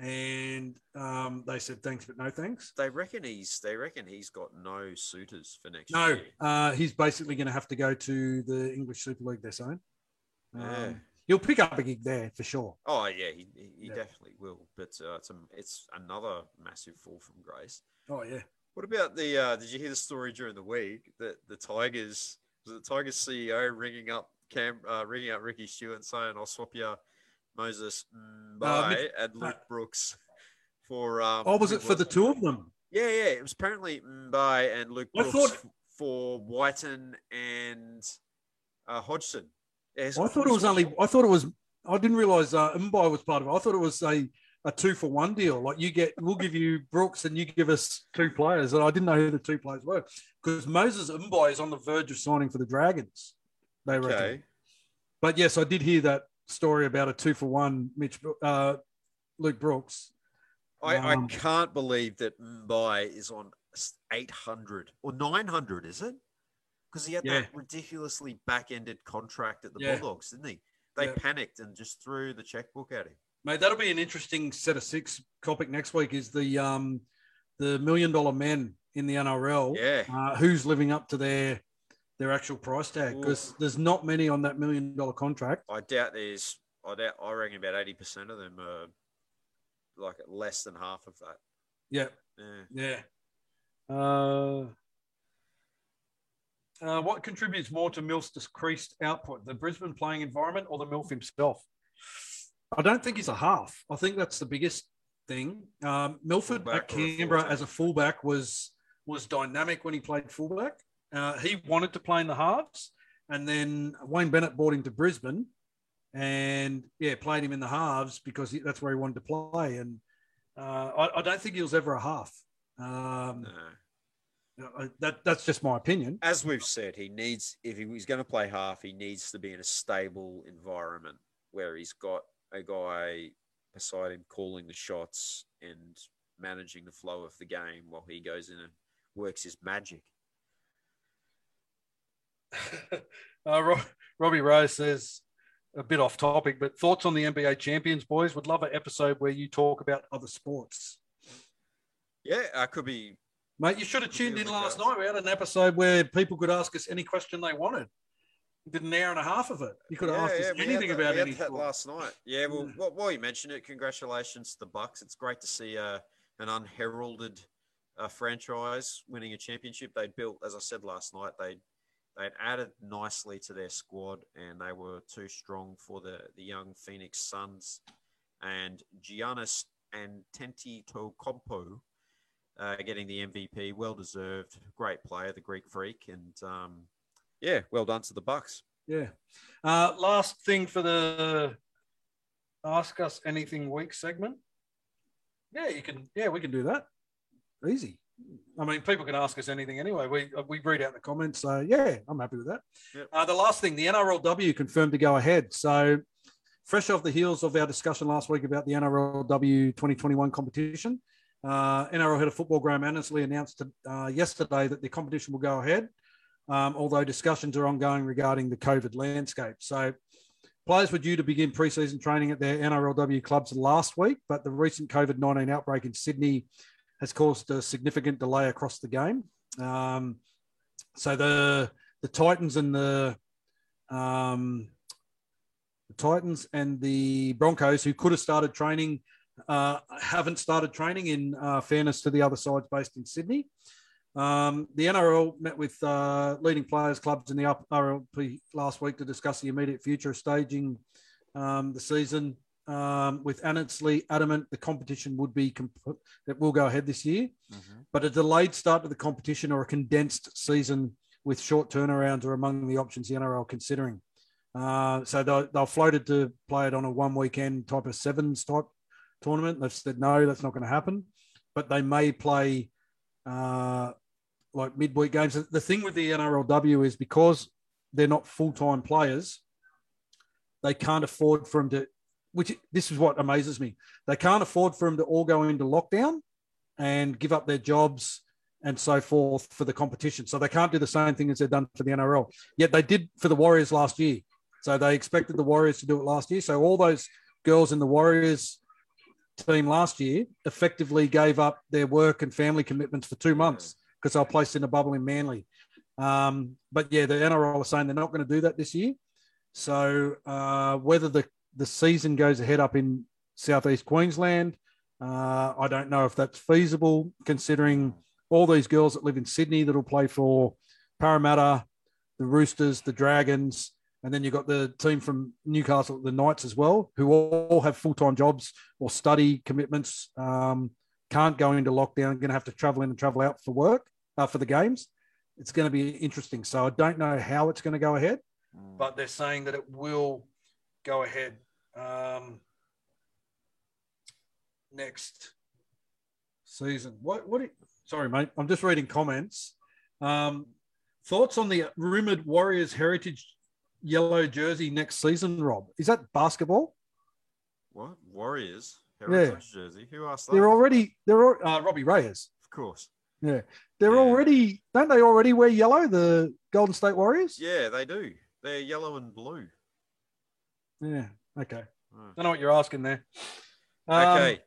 and um, they said thanks, but no thanks.
They reckon he's they reckon he's got no suitors for next
No,
year.
uh, he's basically going to have to go to the English Super League. They're saying. Um,
Yeah.
He'll pick up a gig there for sure.
Oh yeah, he, he, he
Yeah.
definitely will. But uh, it's a, it's another massive fall from grace.
Oh yeah.
What about the? Uh, did you hear the story during the week that the Tigers was the Tigers CEO ringing up Cam, uh, ringing up Ricky Stuart and saying, "I'll swap you Moses Mbye
Mitch-
and Luke Brooks for." Um,
Oh, was it for the two of them?
Yeah, yeah. It was apparently Mbye and Luke
I
Brooks
thought-
for Wighton and uh, Hodgson.
I thought it was only. I thought it was. I didn't realize uh, Mbye was part of it. I thought it was a a two for one deal. Like you get, we'll give you Brooks and you give us two players. And I didn't know who the two players were because Moses Mbye is on the verge of signing for the Dragons. They reckon.
Okay.
But yes, I did hear that story about a two for one. Mitch, uh, Luke Brooks.
I, I
Um,
can't believe that Mbye is on 800 or 900, is it? Because he had
Yeah.
that ridiculously back-ended contract at the
Yeah.
Bulldogs, didn't he? They
Yeah.
panicked and just threw the checkbook at him.
Mate, that'll be an interesting set of six topic next week. Is the um the million dollar men in the NRL?
Yeah.
uh, who's living up to their their actual price tag because there's not many on that million dollar contract.
I doubt there's, I doubt, I reckon about 80% of them are like less than half of that.
Yeah,
Yeah.
yeah. Uh, Uh, what contributes more to Milf's decreased output, the Brisbane playing environment or the Milf himself? I don't think he's a half. I think that's the biggest thing. Um, Milford
Fullback
at
or a
Canberra as a fullback was was dynamic when he played fullback. Uh, he wanted to play in the halves, and then Wayne Bennett brought him to Brisbane, and yeah, played him in the halves because he, that's where he wanted to play. And uh, I, I don't think he was ever a half. Um,
No.
I- that that's just my opinion.
As we've said, he needs if he's going to play half, he needs to be in a stable environment where he's got a guy beside him calling the shots and managing the flow of the game while he goes in and works his magic.
uh, Ro- Robbie Rose says a bit off topic, but thoughts on the NBA champions, boys? Would love an episode where you talk about other sports.
Yeah, I could be.
Mate, you should have tuned in last night. We had an episode where people could ask us any question they wanted. We did an hour and a half of it. You could have
yeah,
asked
yeah,
us anything
that-
about
we had
any
that
sport.
last night. Yeah, well,
Yeah.
while you mentioned it, congratulations to the Bucks. It's great to see uh, an unheralded uh, franchise winning a championship. They built, as I said last night, they they added nicely to their squad, and they were too strong for the the young Phoenix Suns. And Giannis and Tenti Tocompo uh, getting the MVP, well deserved, great player, the Greek freak, and um, yeah, well done to the Bucks.
Yeah. Uh, last thing for the ask us anything week segment. Yeah, you can. Yeah, we can do that. Easy. I mean, people can ask us anything anyway. We uh, we read out the comments. So yeah, I'm happy with that.
Yep.
Uh, the last thing, the NRLW confirmed to go ahead. So fresh off the heels of our discussion last week about the NRLW 2021 competition, uh, NRL head of football Graham Annesley announced uh, yesterday that the competition will go ahead um, although discussions are ongoing regarding the COVID landscape. So, players were due to begin preseason training at their NRLW clubs last week, but the recent COVID 19 outbreak in Sydney has caused a significant delay across the game. Um, so, the the Titans and the um, the Titans and the Broncos, who could have started training, uh, haven't started training. In uh, fairness to the other sides based in Sydney, um, the NRL met with uh, leading players, clubs in the RLP last week to discuss the immediate future of staging um, the season. Um, with Annesley adamant the competition would be comp- that will go ahead this year, but a delayed start to the competition or a condensed season with short turnarounds are among the options the NRL considering. Uh, so they'll, they'll floated to play it on a one weekend type of sevens type tournament. They've said no, that's not going to happen, but they may play uh, like midweek games. The thing with the NRLW is because they're not full time players, they can't afford for them to. Which this is what amazes me. They can't afford for them to all go into lockdown and give up their jobs and so forth for the competition. So they can't do the same thing as they've done for the NRL. Yet they did for the Warriors last year. So they expected the Warriors to do it last year. So all those girls in the Warriors team last year effectively gave up their work and family commitments for two months because they were placed in a bubble in Manly. Um, but yeah, the NRL are saying they're not going to do that this year. So uh, whether the, the season goes ahead up in southeast Queensland, uh, I don't know if that's feasible considering all these girls that live in Sydney that'll play for Parramatta, the Roosters, the Dragons, and then you've got the team from Newcastle, the Knights as well, who all have full time jobs or study commitments. Um, can't go into lockdown, going to have to travel in and travel out for work uh, for the games. It's going to be interesting. So I don't know how it's going to go ahead, but they're saying that it will go ahead um, next season. What? What? you- sorry, mate. I'm just reading comments. Um, thoughts on the rumored Warriors heritage yellow jersey next season, Rob? Is that basketball?
What Warriors heritage jersey? Who asked that?
They're already they're
Uh, Robbie Reyes.
of course.
Yeah, they're
Yeah.
already don't they already wear yellow? The Golden State Warriors.
Yeah, they do. They're yellow and blue.
Yeah. Okay.
Oh.
I know what you're asking there. Um,
Okay.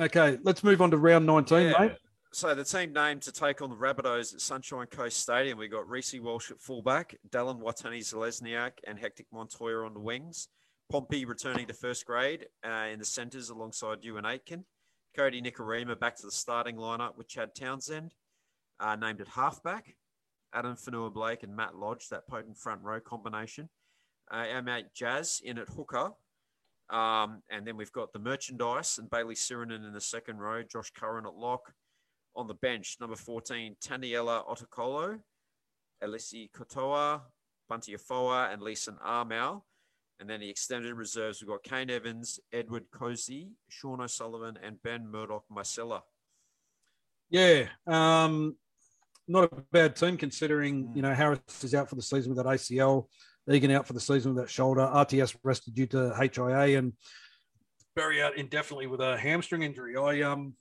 Okay. Let's move on to round nineteen,
Yeah.
mate.
So the team named to take on the Rabbitohs at Sunshine Coast Stadium, we got Reece Walsh at fullback, Dallin Watene-Zelezniak and Hectic Montoya on the wings, Pompey returning to first grade uh, in the centres alongside Euan Aitken, Kodi Nikorima back to the starting lineup with Chad Townsend, uh, named at halfback, Addin Fonua-Blake and Matt Lodge, that potent front row combination. Uh, our mate Jazz in at hooker. Um, and then we've got the merchandise and Bayley Sironen in the second row, Josh Curran at lock. On the bench, number 14, Taniela Otukolo, Eliesa Katoa, Bunty Afoa, and Leeson Armour. And then the extended reserves, we've got Kane Evans, Edward Kosi, Sean O'Sullivan, and Ben Murdoch Masila.
Yeah, um, not a bad team considering
Mm.
you know Harris is out for the season with that ACL, Egan out for the season with that shoulder, RTS rested due to HIA, and Barry out indefinitely with a hamstring injury. I um,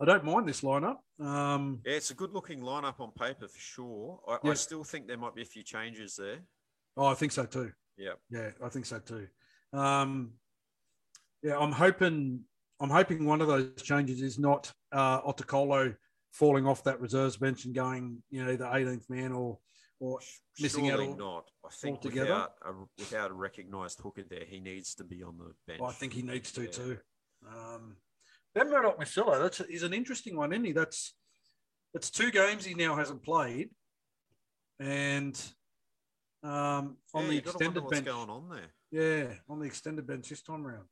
I don't mind this lineup. Um,
Yeah, it's a good looking lineup on paper for sure. I, I still think there might be a few changes there.
oh, I think so too.
Yeah.
Yeah, I think so too. Um, yeah, I'm hoping I'm hoping one of those changes is not uh, Otukolo falling off that reserves bench and going, you know, the 18th man or or missing out
Surely
all-
not. I think
altogether?
without a, without a recognised hooker there, he needs to be on the bench.
I think he needs to
Yeah.
too. Um, ben Murdoch Masila, that's he's an interesting one, isn't he? That's that's two games he now hasn't played, and um, on
Yeah,
the extended
what's
bench,
going on there.
yeah, on the extended bench this time round.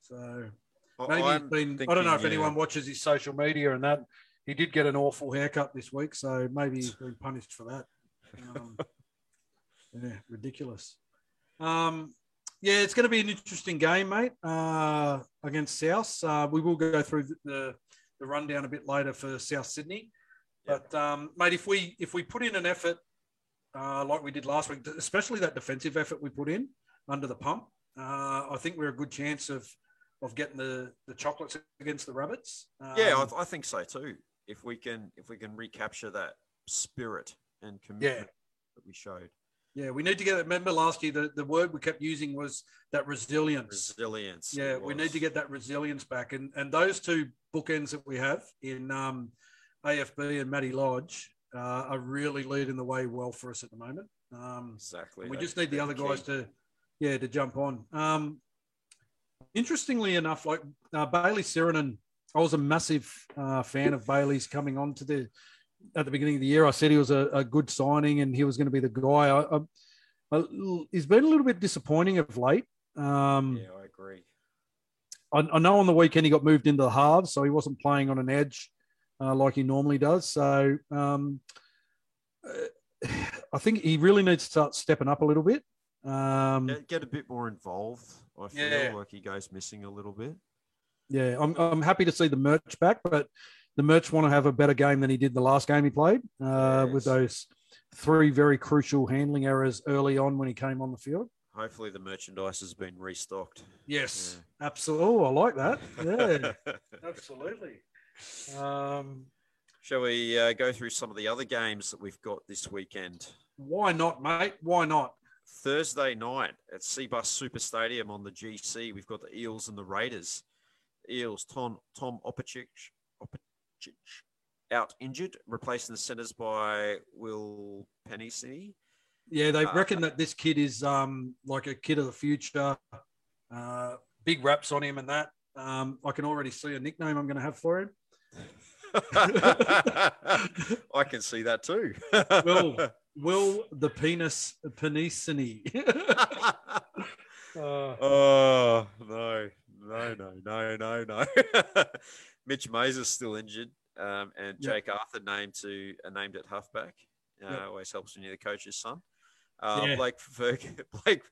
So
I-
maybe he's
I'm
been. I don't know if
yeah,
anyone watches his social media and that. He did get an awful haircut this week, so maybe he's been punished for that. Um, yeah, ridiculous. Um, yeah, it's going to be an interesting game, mate, uh, against South. Uh, we will go through the, the, the rundown a bit later for South Sydney. But um, mate, if we if we put in an effort uh, like we did last week, especially that defensive effort we put in under the pump, uh, I think we're a good chance of of getting the the chocolates against the rabbits. Um,
Yeah, I, I think so too. If we can, if we can recapture that spirit and commitment that we showed,
yeah, we need to get. Remember last year, the, the word we kept using was that resilience.
resilience.
Yeah, we need to get that resilience back, and and those two bookends that we have in um, AFB and Matty Lodge uh, are really leading the way well for us at the moment. Um,
exactly.
we just need the other
key.
guys to, yeah, to jump on. Um, interestingly enough, like uh, Bayley Sironen, I was a massive uh, fan of Bailey's coming on to the at the beginning of the year. I said he was a, a good signing and he was going to be the guy. I, I, I, he's been a little bit disappointing of late. Um,
Yeah, I agree.
I, I know on the weekend he got moved into the halves, so he wasn't playing on an edge uh, like he normally does. So um, uh, I think he really needs to start stepping up a little bit. Um,
Get, get a bit more involved. I feel
Yeah.
like he goes missing a little bit.
yeah, I'm, I'm happy to see the merch back, but the merch want to have a better game than he did the last game he played uh, with those three very crucial handling errors early on when he came on the field.
Hopefully, the merchandise has been restocked.
Yes, absolutely. Oh, I like that. Yeah,
Yeah.
absolutely. Um,
Shall we uh, go through some of the other games that we've got this weekend?
why not, mate? Why not?
Thursday night at Cbus Super Stadium on the GC, we've got the Eels and the Raiders. Eels, Tom Tom Opacic out injured, replacing the centers by Will Penisini.
Yeah, they
Uh,
reckon that this kid is um, like a kid of the future. Uh, big raps on him and that. Um, I can already see a nickname I'm going to have for him.
I can see that too.
Will Will the penis penicini? uh,
oh no, no, no, no, no, no. Mitch Mazer's still injured, um, and
Yep.
Jake Arthur named to uh, named at halfback. Uh,
Yep.
Always helps when you're the coach's son. Uh,
Yeah.
Blake Ferg, Blake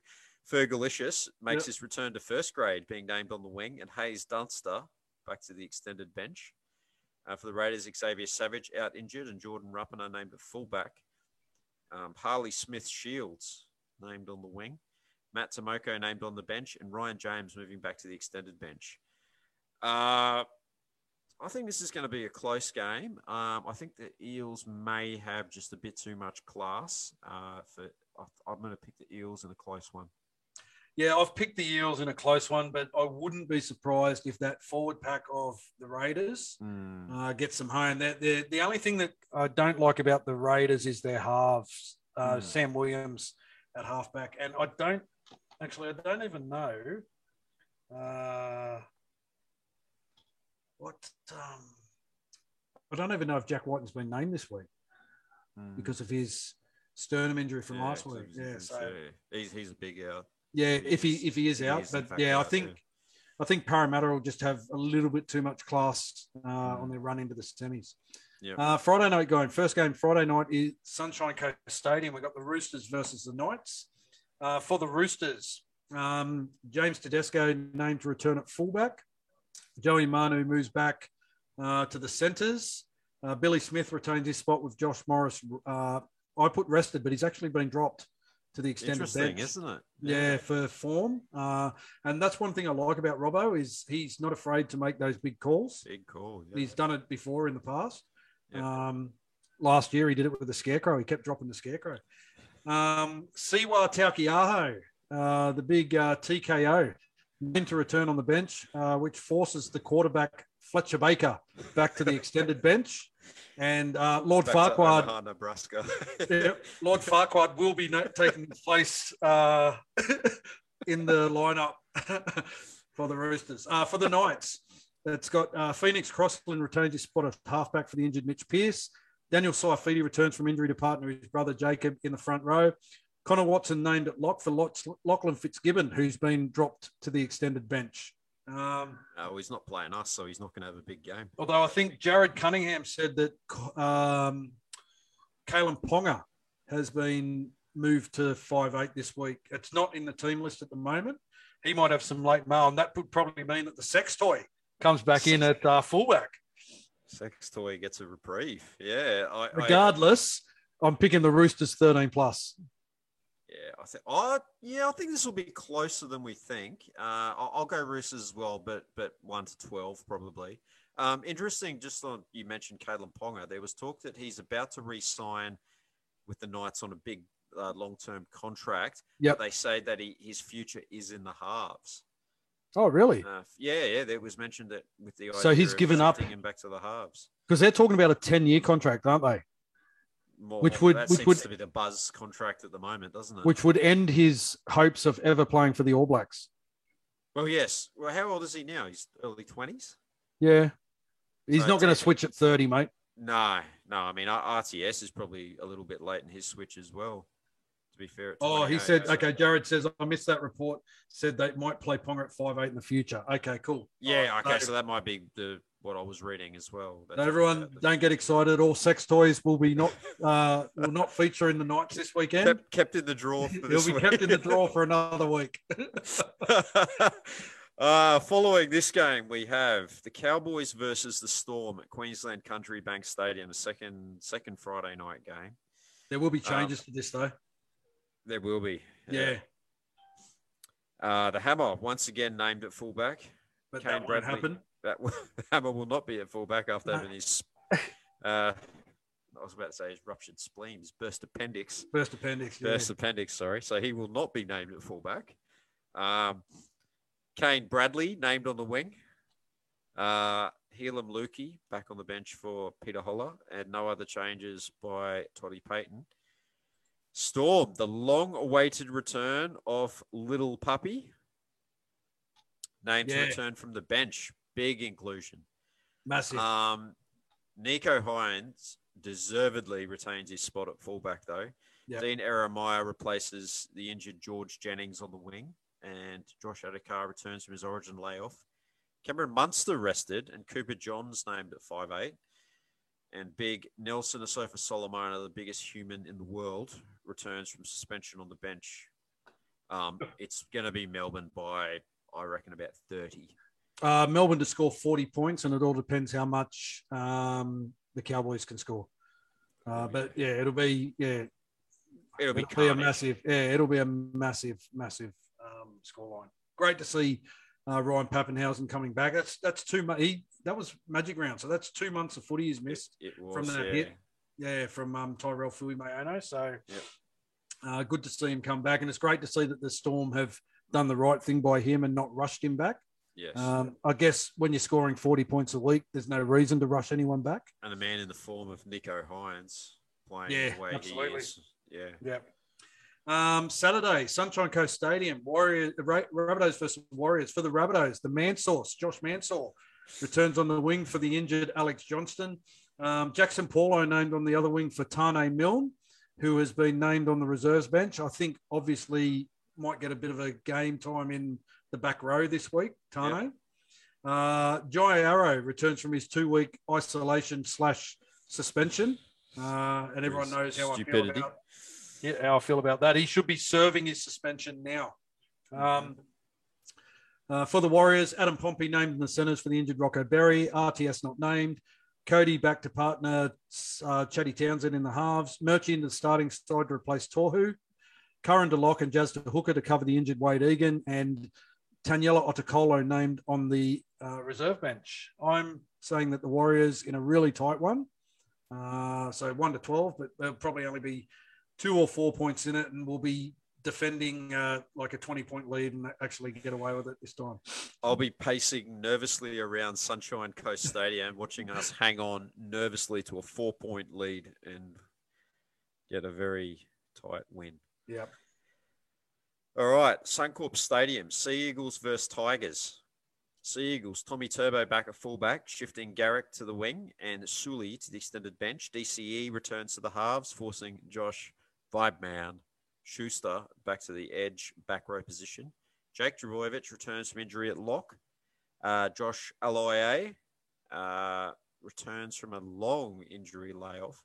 Fergalicious makes
Yep.
his return to first grade, being named on the wing, and Haze Dunster back to the extended bench. Uh, for the Raiders, Xavier Savage out injured, and Jordan Rapana named at fullback. Um, Harley Smith Shields named on the wing. Matt Timoko named on the bench, and Ryan James moving back to the extended bench. Uh, I think this is going to be a close game. Um, I think the Eels may have just a bit too much class. Uh, for I'm going to pick the Eels in a close one.
yeah, I've picked the Eels in a close one, but I wouldn't be surprised if that forward pack of the Raiders uh, gets them home. They're, they're, the only thing that I don't like about the Raiders is their halves. Uh,
Mm.
Sam Williams at halfback, and I don't actually. I don't even know uh, what. Um, I don't even know if Jack Wighton's been named this week.
Mm.
because of his sternum injury from
Yeah,
last week.
he's-
Yeah,
he's,
so
he's he's a big out.
yeah,
he
if he
is.
if he is
He
out,
is,
but
fact,
yeah, I think
too.
I think Parramatta will just have a little bit too much class uh,
Mm.
on their run into the semis.
Yep.
Uh, Friday night going. First game Friday night is Sunshine Coast Stadium. We've got the Roosters versus the Knights. Uh, for the Roosters, um, James Tedesco named to return at fullback. Joey Manu moves back uh, to the centres. Uh, Billy Smith retains his spot with Josh Morris. Uh, I put rested, but he's actually been dropped to the extended
Interesting,
bench.
isn't it?
Yeah, for form. Uh, and that's one thing I like about Robbo is he's not afraid to make those big calls.
big call. Yeah.
He's done it before in the past.
Yeah.
Um, last year he did it with the scarecrow. He kept dropping the scarecrow. Um, Siwa Taukeiaho, uh, the big uh, TKO, meant to return on the bench, uh, which forces the quarterback Fletcher Baker back to the extended bench. And uh, Lord
Back
Farquhar
Omaha, Nebraska.
yeah, Lord Farquhar will be no- taking his place uh, in the lineup for the Roosters. Uh, for the Knights, it's got uh, Phoenix Crossland retains his spot at halfback for the injured Mitch Pearce. Daniel Saifiti returns from injury to partner his brother Jacob in the front row. Connor Watson named at lock for Lachlan Fitzgibbon, who's been dropped to the extended bench. Um,
no, he's not playing us, so he's not going to have a big game.
Although I think Jared Cunningham said that um, Kalyn Ponga has been moved to five eight this week. It's not in the team list at the moment. He might have some late mail, and that would probably mean that the sex toy comes back in at uh, fullback.
Sex toy gets a reprieve. Yeah, I, I
Regardless, I'm picking the Roosters 13 plus.
Yeah, I think. I yeah, I think this will be closer than we think. Uh, I'll, I'll go Roosters as well, but but one to twelve probably. Um, interesting. Just on you mentioned Kalyn Ponga. There was talk that he's about to re-sign with the Knights on a big uh, long-term contract.
Yeah,
They say that he, his future is in the halves.
Oh, really?
Uh, yeah, yeah. There was mentioned that with the
So he's given up-
him back to the halves.
Because they're talking about a 10 year contract, aren't they?
More,
Which would-
that
which
seems
would-
to be the buzz contract at the moment, doesn't it?
Which would end his hopes of ever playing for the All Blacks.
well, yes. Well, how old is he now? He's early twenties.
Yeah. He's
So
not going to switch at 30, mate.
No, no. I mean, RTS is probably a little bit late in his switch as well. Be fair.
Oh, he
28,
said,
so-
okay, Jared says, I missed that report. Said they might play Ponga at five eight in the future. Okay, cool.
Yeah.
Oh,
Okay.
so-
that might be the what I was reading as well. That
So
talked
everyone,
the-
don't get excited. All sex toys will be not uh, will not feature in the Knights this weekend.
kept, kept in the drawer. For
They'll be kept in the drawer for another week.
uh, following this game, we have the Cowboys versus the Storm at Queensland Country Bank Stadium, second second Friday night game.
there will be
Um,
changes to this though.
There will be.
Yeah,
Uh, the Hammer once again named at fullback.
but
Kane
that won't
Bradley.
happen.
That will- the Hammer will not be at fullback after having his. Uh, I was about to say his ruptured spleen, his burst appendix.
First appendix. Yeah.
Burst appendix, sorry. So he will not be named at fullback. Um, Kane Bradley named on the wing. Uh, Heilum Luki back on the bench for Peter Hola, and no other changes by Toddy Payten. Storm, the long-awaited return of Little Puppy, named
Yeah.
to return from the bench. Big inclusion.
Massive.
Um, Nicho Hynes deservedly retains his spot at fullback, though.
Yep.
Dean Ieremia replaces the injured George Jennings on the wing, and Josh Addo-Carr returns from his origin layoff. Cameron Munster rested, and Cooper Johns named at five eight. And big Nelson Asofa Solomona, the biggest human in the world, returns from suspension on the bench. Um, it's going to be Melbourne by, I reckon, about 30.
Uh, Melbourne to score 40 points, and it all depends how much um, the Cowboys can score. Uh, but yeah, it'll be yeah,
It'll be,
it'll be a massive yeah, it'll be a massive, massive um, scoreline. Great to see uh, Ryan Papenhuizen coming back. That's that's two. He that was magic round, so that's two months of footy he's missed.
It was,
from that
yeah.
hit. Yeah, from um, Tyrell Fuimaono. So
Yep.
uh, good to see him come back, and it's great to see that the Storm have done the right thing by him and not rushed him back.
Yes.
Um, I guess when you're scoring 40 points a week, there's no reason to rush anyone back.
and a man in the form of Nicho Hynes playing
Yeah,
the way
absolutely.
he is. Yeah.
Yeah. Um, Saturday, Sunshine Coast Stadium, Warriors, Ra- Rabbitohs versus Warriors. For the Rabbitohs, the man source, Josh Mansour, returns on the wing for the injured Alex Johnston. Um, Jaxson Paulo named on the other wing for Taane Milne, who has been named on the reserves bench. I think obviously might get a bit of a game time in the back row this week, Taane. Uh, Jai Arrow returns from his two week isolation slash suspension. Uh, and everyone knows how I feel about yeah, how I feel about that. He should be serving his suspension now. Um, uh, for the Warriors, Adam Pompey named in the centres for the injured Rocco Berry. RTS not named. Kodi back to partner uh, Chatty Townsend in the halves. Murchie in the starting side to replace Tohu. Curran DeLock and Jazz Hooker to cover the injured Wayde Egan. And Taniela Otukolo named on the uh, reserve bench. I'm saying that the Warriors in a really tight one. Uh, so 1 to 12, but there'll probably only be two or four points in it, and we'll be defending uh, like a 20 point lead and actually get away with it this time.
I'll be pacing nervously around Sunshine Coast Stadium, watching us hang on nervously to a four point lead and get a very tight win.
Yeah.
All right, Suncorp Stadium, Sea Eagles versus Tigers. Sea Eagles, Tommy Turbo back at fullback, shifting Garrick to the wing and Sully to the extended bench. DCE returns to the halves, forcing Josh Vibeman Schuster back to the edge back row position. Jake Trbojevic returns from injury at lock. Uh, Josh Aloiai uh, returns from a long injury layoff,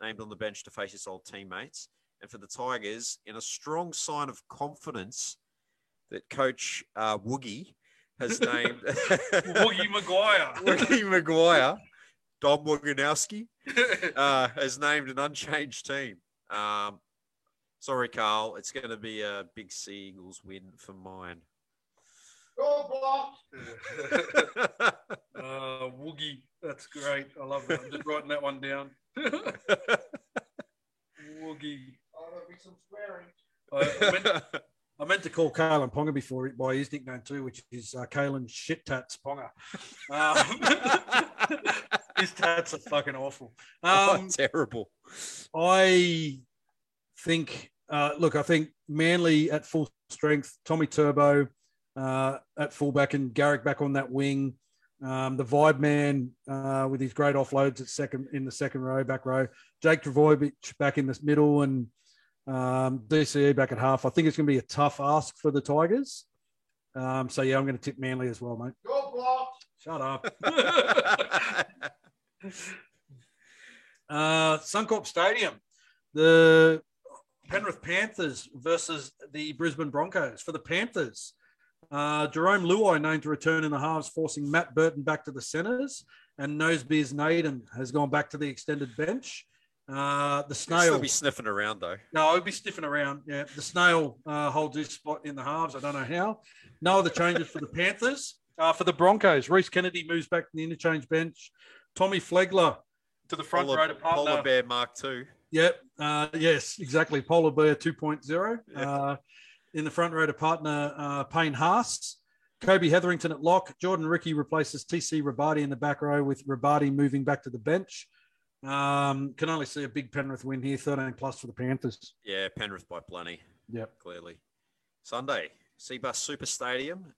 named on the bench to face his old teammates. And for the Tigers, in a strong sign of confidence that coach uh, Woogie has named
Woogie Maguire.
Woogie Maguire, Dom Woganowski, uh, has named an unchanged team. Um, sorry, Carl. It's going to be a big Sea Eagles win for mine.
Oh, Uh, Woogie. That's great. I love that. I'm just writing that one down. Woogie. oh there'll I, I, meant, I meant to call Kalyn Ponga before by his nickname too, which is uh, Kalen Shit Tats Ponga. Um, his tats are fucking awful. Um,
oh, terrible.
I think, uh, look, I think Manly at full strength, Tommy Turbo uh, at fullback, and Garrick back on that wing. Um, the vibe man uh, with his great offloads at second in the second row, back row. Jake Trbojevic back in the middle, and um, DCE back at half. I think it's going to be a tough ask for the Tigers. Um, so yeah, I'm going to tip Manly as well, mate. Shut up. uh, Suncorp Stadium, the Penrith Panthers versus the Brisbane Broncos. For the Panthers, uh, Jarome Luai named to return in the halves, forcing Matt Burton back to the centres, and Nosebeers Naden has gone back to the extended bench. Uh, the snail
will be sniffing around though.
No, I'll be sniffing around. Yeah, the snail uh, holds his spot in the halves. I don't know how. No other changes for the Panthers. Uh, for the Broncos, Rhys Kennedy moves back to the interchange bench. Tommy Flegler to the front
Polar,
row to partner.
Polar Bear Mark II.
Yep. Uh, yes, exactly. Polar Bear 2.0
Yeah.
uh, in the front row to partner uh, Payne Haas. Kobe Hetherington at lock. Jordan Riki replaces TC Robati in the back row with Robati moving back to the bench. Um, can only see a big Penrith win here, 13 plus for the Panthers.
Yeah, Penrith by plenty.
Yep.
clearly. Sunday, Cbus Super Stadium,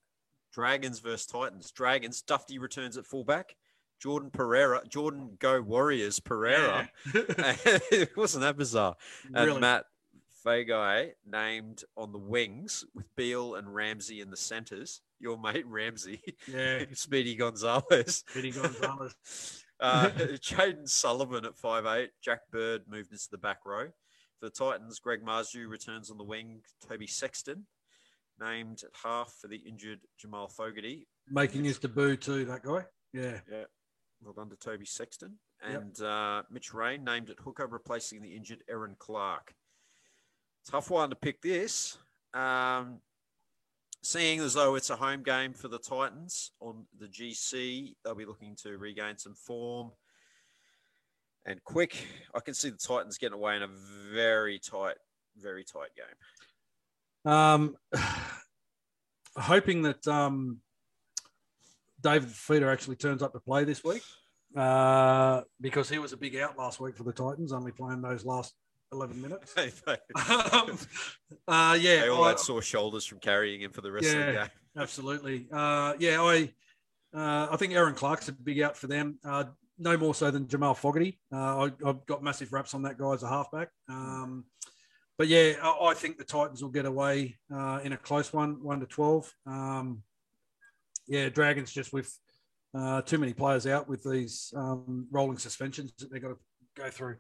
Dragons versus Titans. Dragons, Dufty returns at fullback. Jordan Pereira, Jordan Go Warriors Pereira. Wasn't that bizarre? And
really.
Mat Feagai named on the wings with Beal and Ramsey in the centres. Your mate Ramsey,
Yeah.
Speedy Gonzalez.
Speedy Gonzalez.
Uh, Jayden Sullivan at 5'8. Jack Bird moved into the back row. For the Titans, Greg Marzhew returns on the wing. Toby Sexton named at half for the injured Jamal Fogarty.
Making his debut too, that guy. Yeah.
Yeah, well done to Toby Sexton.
Yep.
And uh, Mitch Rein named at hooker, replacing the injured Erin Clark. Tough one to pick this. Um, seeing as though it's a home game for the Titans on the GC, they'll be looking to regain some form. And quick, I can see the Titans getting away in a very tight, very tight game.
Um, hoping that um, David Fifita actually turns up to play this week uh, because he was a big out last week for the Titans, only playing those last 11 minutes.
they
um, uh, yeah,
all
I-
had sore shoulders from carrying him for the rest of the
Yeah.
game.
absolutely. Uh, yeah, I uh, I think Erin Clark's a big out for them. Uh, no more so than Jamal Fogarty. Uh, I, I've got massive raps on that guy as a halfback. Um, but yeah, I, I think the Titans will get away uh, in a close one, one to twelve. Um, yeah, Dragons just with uh, too many players out with these um, rolling suspensions that they've got to go through.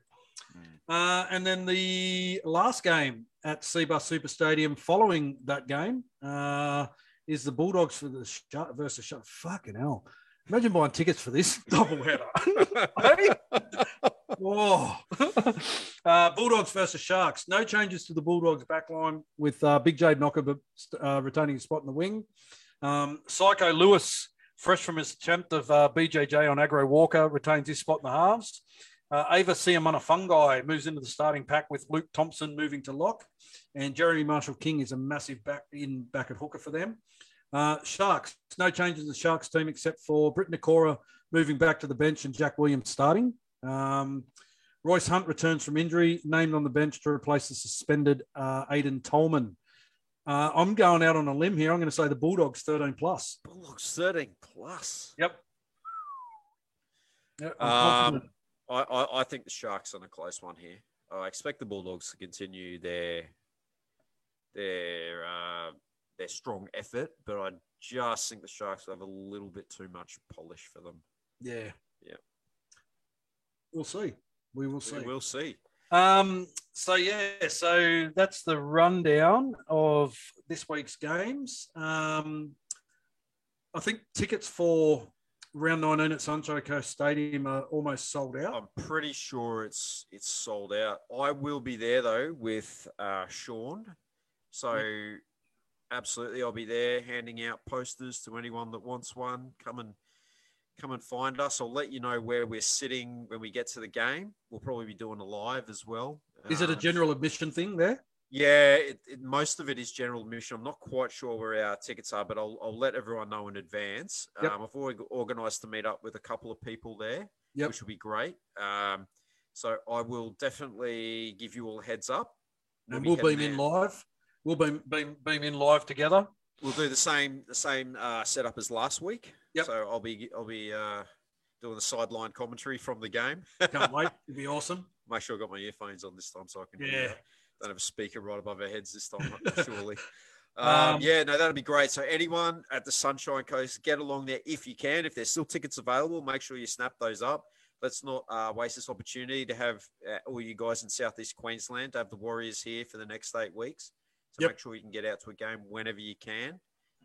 Uh, and then the last game at Cbus Super Stadium following that game uh, is the Bulldogs for the Shark versus Shark. Fucking hell. Imagine buying tickets for this doubleheader. Whoa. uh, Bulldogs versus Sharks. No changes to the Bulldogs backline with uh, Big Jayden Okunbor, uh, retaining his spot in the wing. Um, Psycho Lewis, fresh from his attempt of uh, BJJ on Agro Walker, retains his spot in the halves. Uh, Ava Siamana moves into the starting pack with Luke Thompson moving to lock, and Jeremy Marshall King is a massive back in back at hooker for them. Uh, Sharks, no changes in the Sharks team except for Briton Nikora moving back to the bench and Jack Williams starting. Um, Royce Hunt returns from injury, named on the bench to replace the suspended uh, Aiden Tolman. Uh, I'm going out on a limb here. I'm going to say the Bulldogs 13 plus.
Bulldogs 13 plus.
Yep.
Um. I, I, I think the Sharks on a close one here. I expect the Bulldogs to continue their their uh, their strong effort, but I just think the Sharks have a little bit too much polish for them.
yeah.
Yeah.
We'll see. We will see.
We will see.
Um, so yeah, so that's the rundown of this week's games. Um, I think tickets for round 19 at Sunshine Coast Stadium are almost sold out.
I'm pretty sure it's it's sold out. I will be there though with uh, Sean, so absolutely I'll be there handing out posters to anyone that wants one. Come and come and find us. I'll let you know where we're sitting when we get to the game. We'll probably be doing a live as well.
Is it a
Um,
general admission thing there?
Yeah, it, it, most of it is general admission. I'm not quite sure where our tickets are, but I'll, I'll let everyone know in advance.
Yep.
Um, I've already organised to meet up with a couple of people there,
Yep.
which will be great. Um, so I will definitely give you all a heads up.
And
be
we'll beam in
there.
live. We'll beam, beam, beam in live together.
We'll do the same the same uh, setup as last week.
Yep.
So I'll be I'll be uh, doing the sideline commentary from the game.
Can't wait. It'll be awesome.
Make sure I got my earphones on this time so I can
Yeah.
hear. Don't have a speaker right above our heads this time, surely. Um,
Um,
yeah, no, that'd be great. So anyone at the Sunshine Coast, get along there if you can. If there's still tickets available, make sure you snap those up. Let's not uh, waste this opportunity to have uh, all you guys in Southeast Queensland to have the Warriors here for the next eight weeks. So
Yep.
make sure you can get out to a game whenever you can,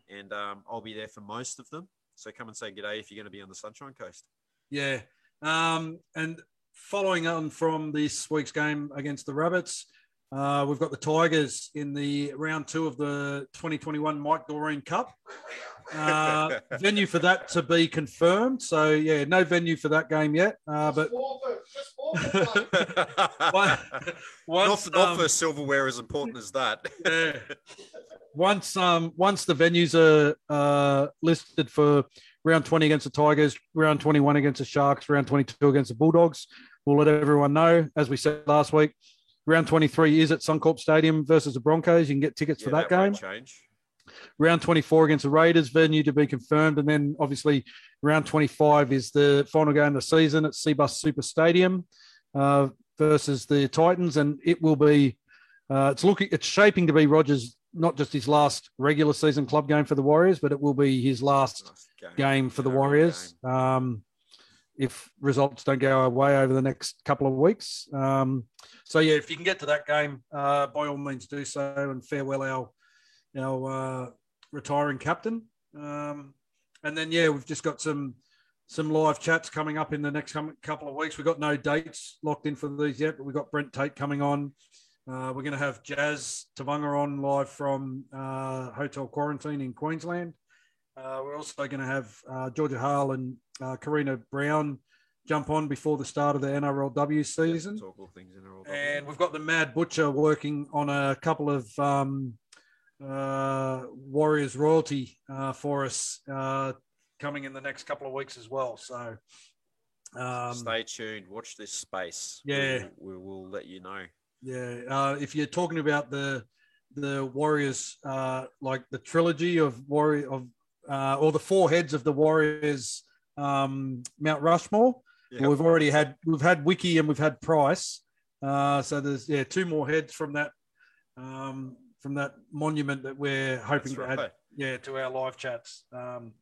and um, I'll be there for most of them. So come and say good day if you're going to be on the Sunshine Coast.
Yeah. Um, and following on from this week's game against the Rabbits, uh, we've got the Tigers in the round two of the 2021 Mike Doreen Cup. Uh, venue for that to be confirmed. So, yeah, no venue for that game yet. Uh, but Once,
not, not
um,
for silverware as important as that.
yeah. once um once the venues are uh, listed for round 20 against the Tigers, round 21 against the Sharks, round 22 against the Bulldogs, we'll let everyone know. As we said last week, round 23 is at Suncorp Stadium versus the Broncos. You can get tickets for
Yeah,
that, game.
change.
Round 24 against the Raiders, venue to be confirmed. And then obviously round 25 is the final game of the season at Cbus Super Stadium uh, versus the Titans. And it will be, uh, it's looking, it's shaping to be Rogers, not just his last regular season club game for the Warriors, but it will be his last
Nice
game for the Warriors. Um, if results don't go our way over the next couple of weeks. Um, so yeah, if you can get to that game, uh, by all means do so and farewell our our uh, retiring captain. Um, and then yeah, we've just got some some live chats coming up in the next couple of weeks. We've got no dates locked in for these yet, but we've got Brent Tate coming on. Uh, we're going to have Jazz Tevaga on live from uh, Hotel Quarantine in Queensland. Uh, we're also going to have uh, Georgia Hale and uh, Karina Brown jump on before the start of the NRLW season.
Talk all things in a row.
And we've got the Mad Butcher working on a couple of um, uh, Warriors royalty uh, for us uh, coming in the next couple of weeks as well. So, um,
Stay tuned. Watch this space.
Yeah.
we, we will let you know.
yeah, uh, if you're talking about the the Warriors, uh, like the trilogy of Warrior of uh, or the four heads of the Warriors, um, Mount Rushmore.
Yeah.
we've already had we've had Wiki and we've had Price. Uh, so there's yeah two more heads from that um, from that monument that we're hoping
That's
to add yeah to our live chats, um,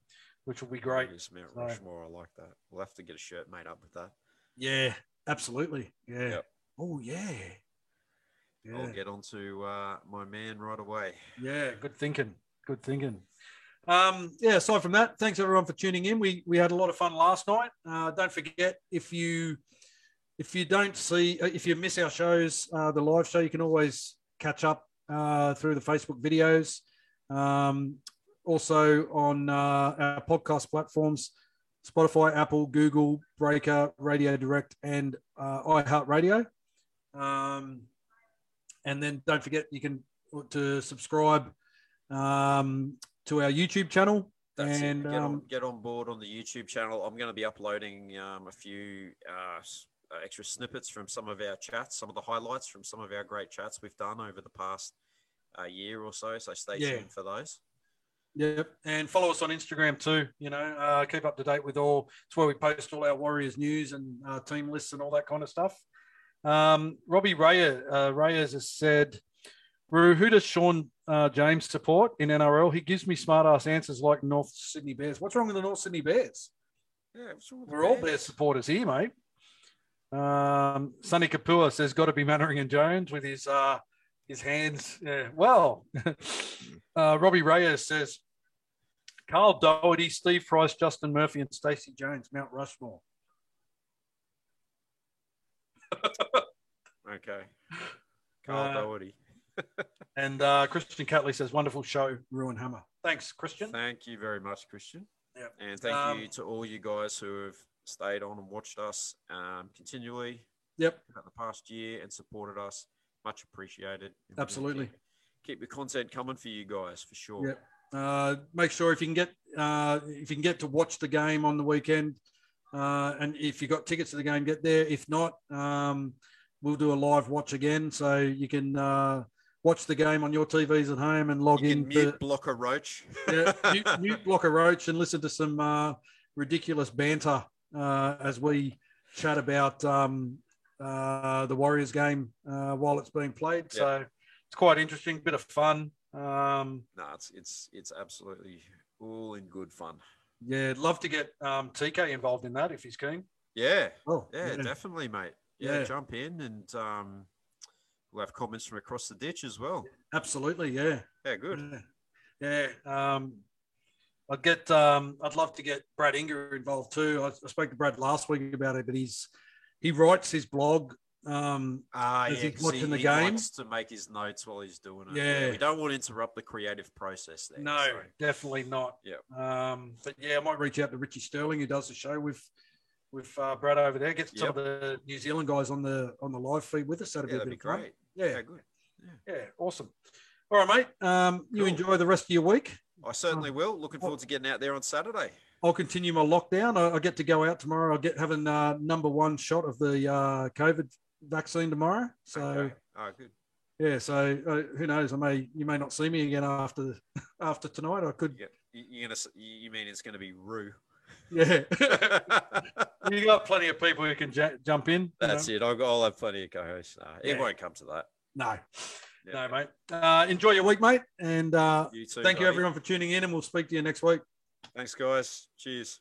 which will be great.
Yes, Mount
So-
Rushmore. I like that. We'll have to get a shirt made up with that.
Yeah, absolutely. Yeah.
Yep.
Oh yeah.
I'll get on to uh, my man right away.
Yeah. Good thinking. Good thinking. Um, yeah. Aside from that, thanks everyone for tuning in. We we had a lot of fun last night. Uh, don't forget if you if you don't see uh, if you miss our shows, uh, the live show, you can always catch up uh, through the Facebook videos. Um, also on uh, our podcast platforms, Spotify, Apple, Google, Breaker, Radio Direct, and uh, iHeartRadio. Um, and then don't forget you can to subscribe um, to our YouTube channel.
That's
and
it. Get, on,
um,
get on board on the YouTube channel. I'm going to be uploading um, a few uh, extra snippets from some of our chats, some of the highlights from some of our great chats we've done over the past uh, year or so. So stay
Yeah.
tuned for those.
Yep, and follow us on Instagram too. You know, uh, keep up to date with all. It's where we post all our Warriors news and uh, team lists and all that kind of stuff. Um, Robbie Reyes, uh, Reyes has said, "Roo, who does Sean uh, James support in NRL? He gives me smart ass answers like North Sydney Bears. What's wrong with the North Sydney Bears?
Yeah, what's wrong with the
We're all
Bears?
Bears supporters here, mate." Um, Sonny Kapua says, "Got to be Mannering and Jones with his uh, his hands." Yeah, well, uh, Robbie Reyes says, Carl Doherty, Steve Price, Justin Murphy, and Stacey Jones, Mount Rushmore.
Okay. Carl
Uh,
Doherty.
And uh, Christian Catley says, wonderful show, Ruin Hammer. Thanks, Christian.
Thank you very much, Christian.
Yep.
And thank
Um,
you to all you guys who have stayed on and watched us um, continually
Yep,
throughout the past year and supported us. Much appreciated. And we're gonna
Absolutely.
Keep, keep the content coming for you guys for sure.
Yep. Uh, make sure if you can get uh, if you can get to watch the game on the weekend, uh, and if you got tickets to the game, get there. If not, um, we'll do a live watch again, so you can uh, watch the game on your TVs at home and log in.
can
to-
mute Blocker Roach.
yeah, mute, mute Blocker Roach and listen to some uh, ridiculous banter uh, as we chat about um, uh, the Warriors game uh, while it's being played. So it's quite interesting, bit of fun. Um,
no, it's it's it's absolutely all in good fun.
yeah, I'd love to get um, TK involved in that if he's keen.
Yeah,
Oh,
yeah, definitely, mate. Yeah,
Yeah.
jump in and um, we'll have comments from across the ditch as well.
absolutely. Yeah,
Yeah, good.
Yeah, yeah. Um, I'd get. Um, I'd love to get Brad Inger involved too. I, I spoke to Brad last week about it, but he's he writes his blog. Um, As
yeah,
he's watching
he,
the
he
game?
likes to make his notes while he's doing it.
Yeah.
we don't want to interrupt the creative process there.
No,
so-
definitely not.
Yeah.
Um, but yeah, I might reach out to Richie Sterling who does the show with with uh, Brad over there. Get some
Yep.
of the New Zealand guys on the on the live feed with us. That'd
yeah,
be
that'd be great.
Yeah,
Yeah, good.
yeah, awesome. All right, mate. Um, you enjoy the rest of your week.
I certainly will. Looking forward to getting out there on Saturday.
I'll continue my lockdown. I, I get to go out tomorrow. I'll get having uh, number one shot of the uh, COVID vaccine tomorrow. So
okay. Oh, good.
yeah, so uh, who knows? I may you may not see me again after after tonight. I could.
You, you're gonna. You mean it's gonna be Rue?
Yeah, you got plenty of people who can j- jump in.
That's
know?
it. I'll, I'll have plenty of co-hosts. Nah, it won't come to that.
No,
Yeah.
No, mate. Uh, enjoy your week, mate, and uh,
You too.
thank you everyone for tuning in. And we'll speak to you next week.
Thanks, guys. Cheers.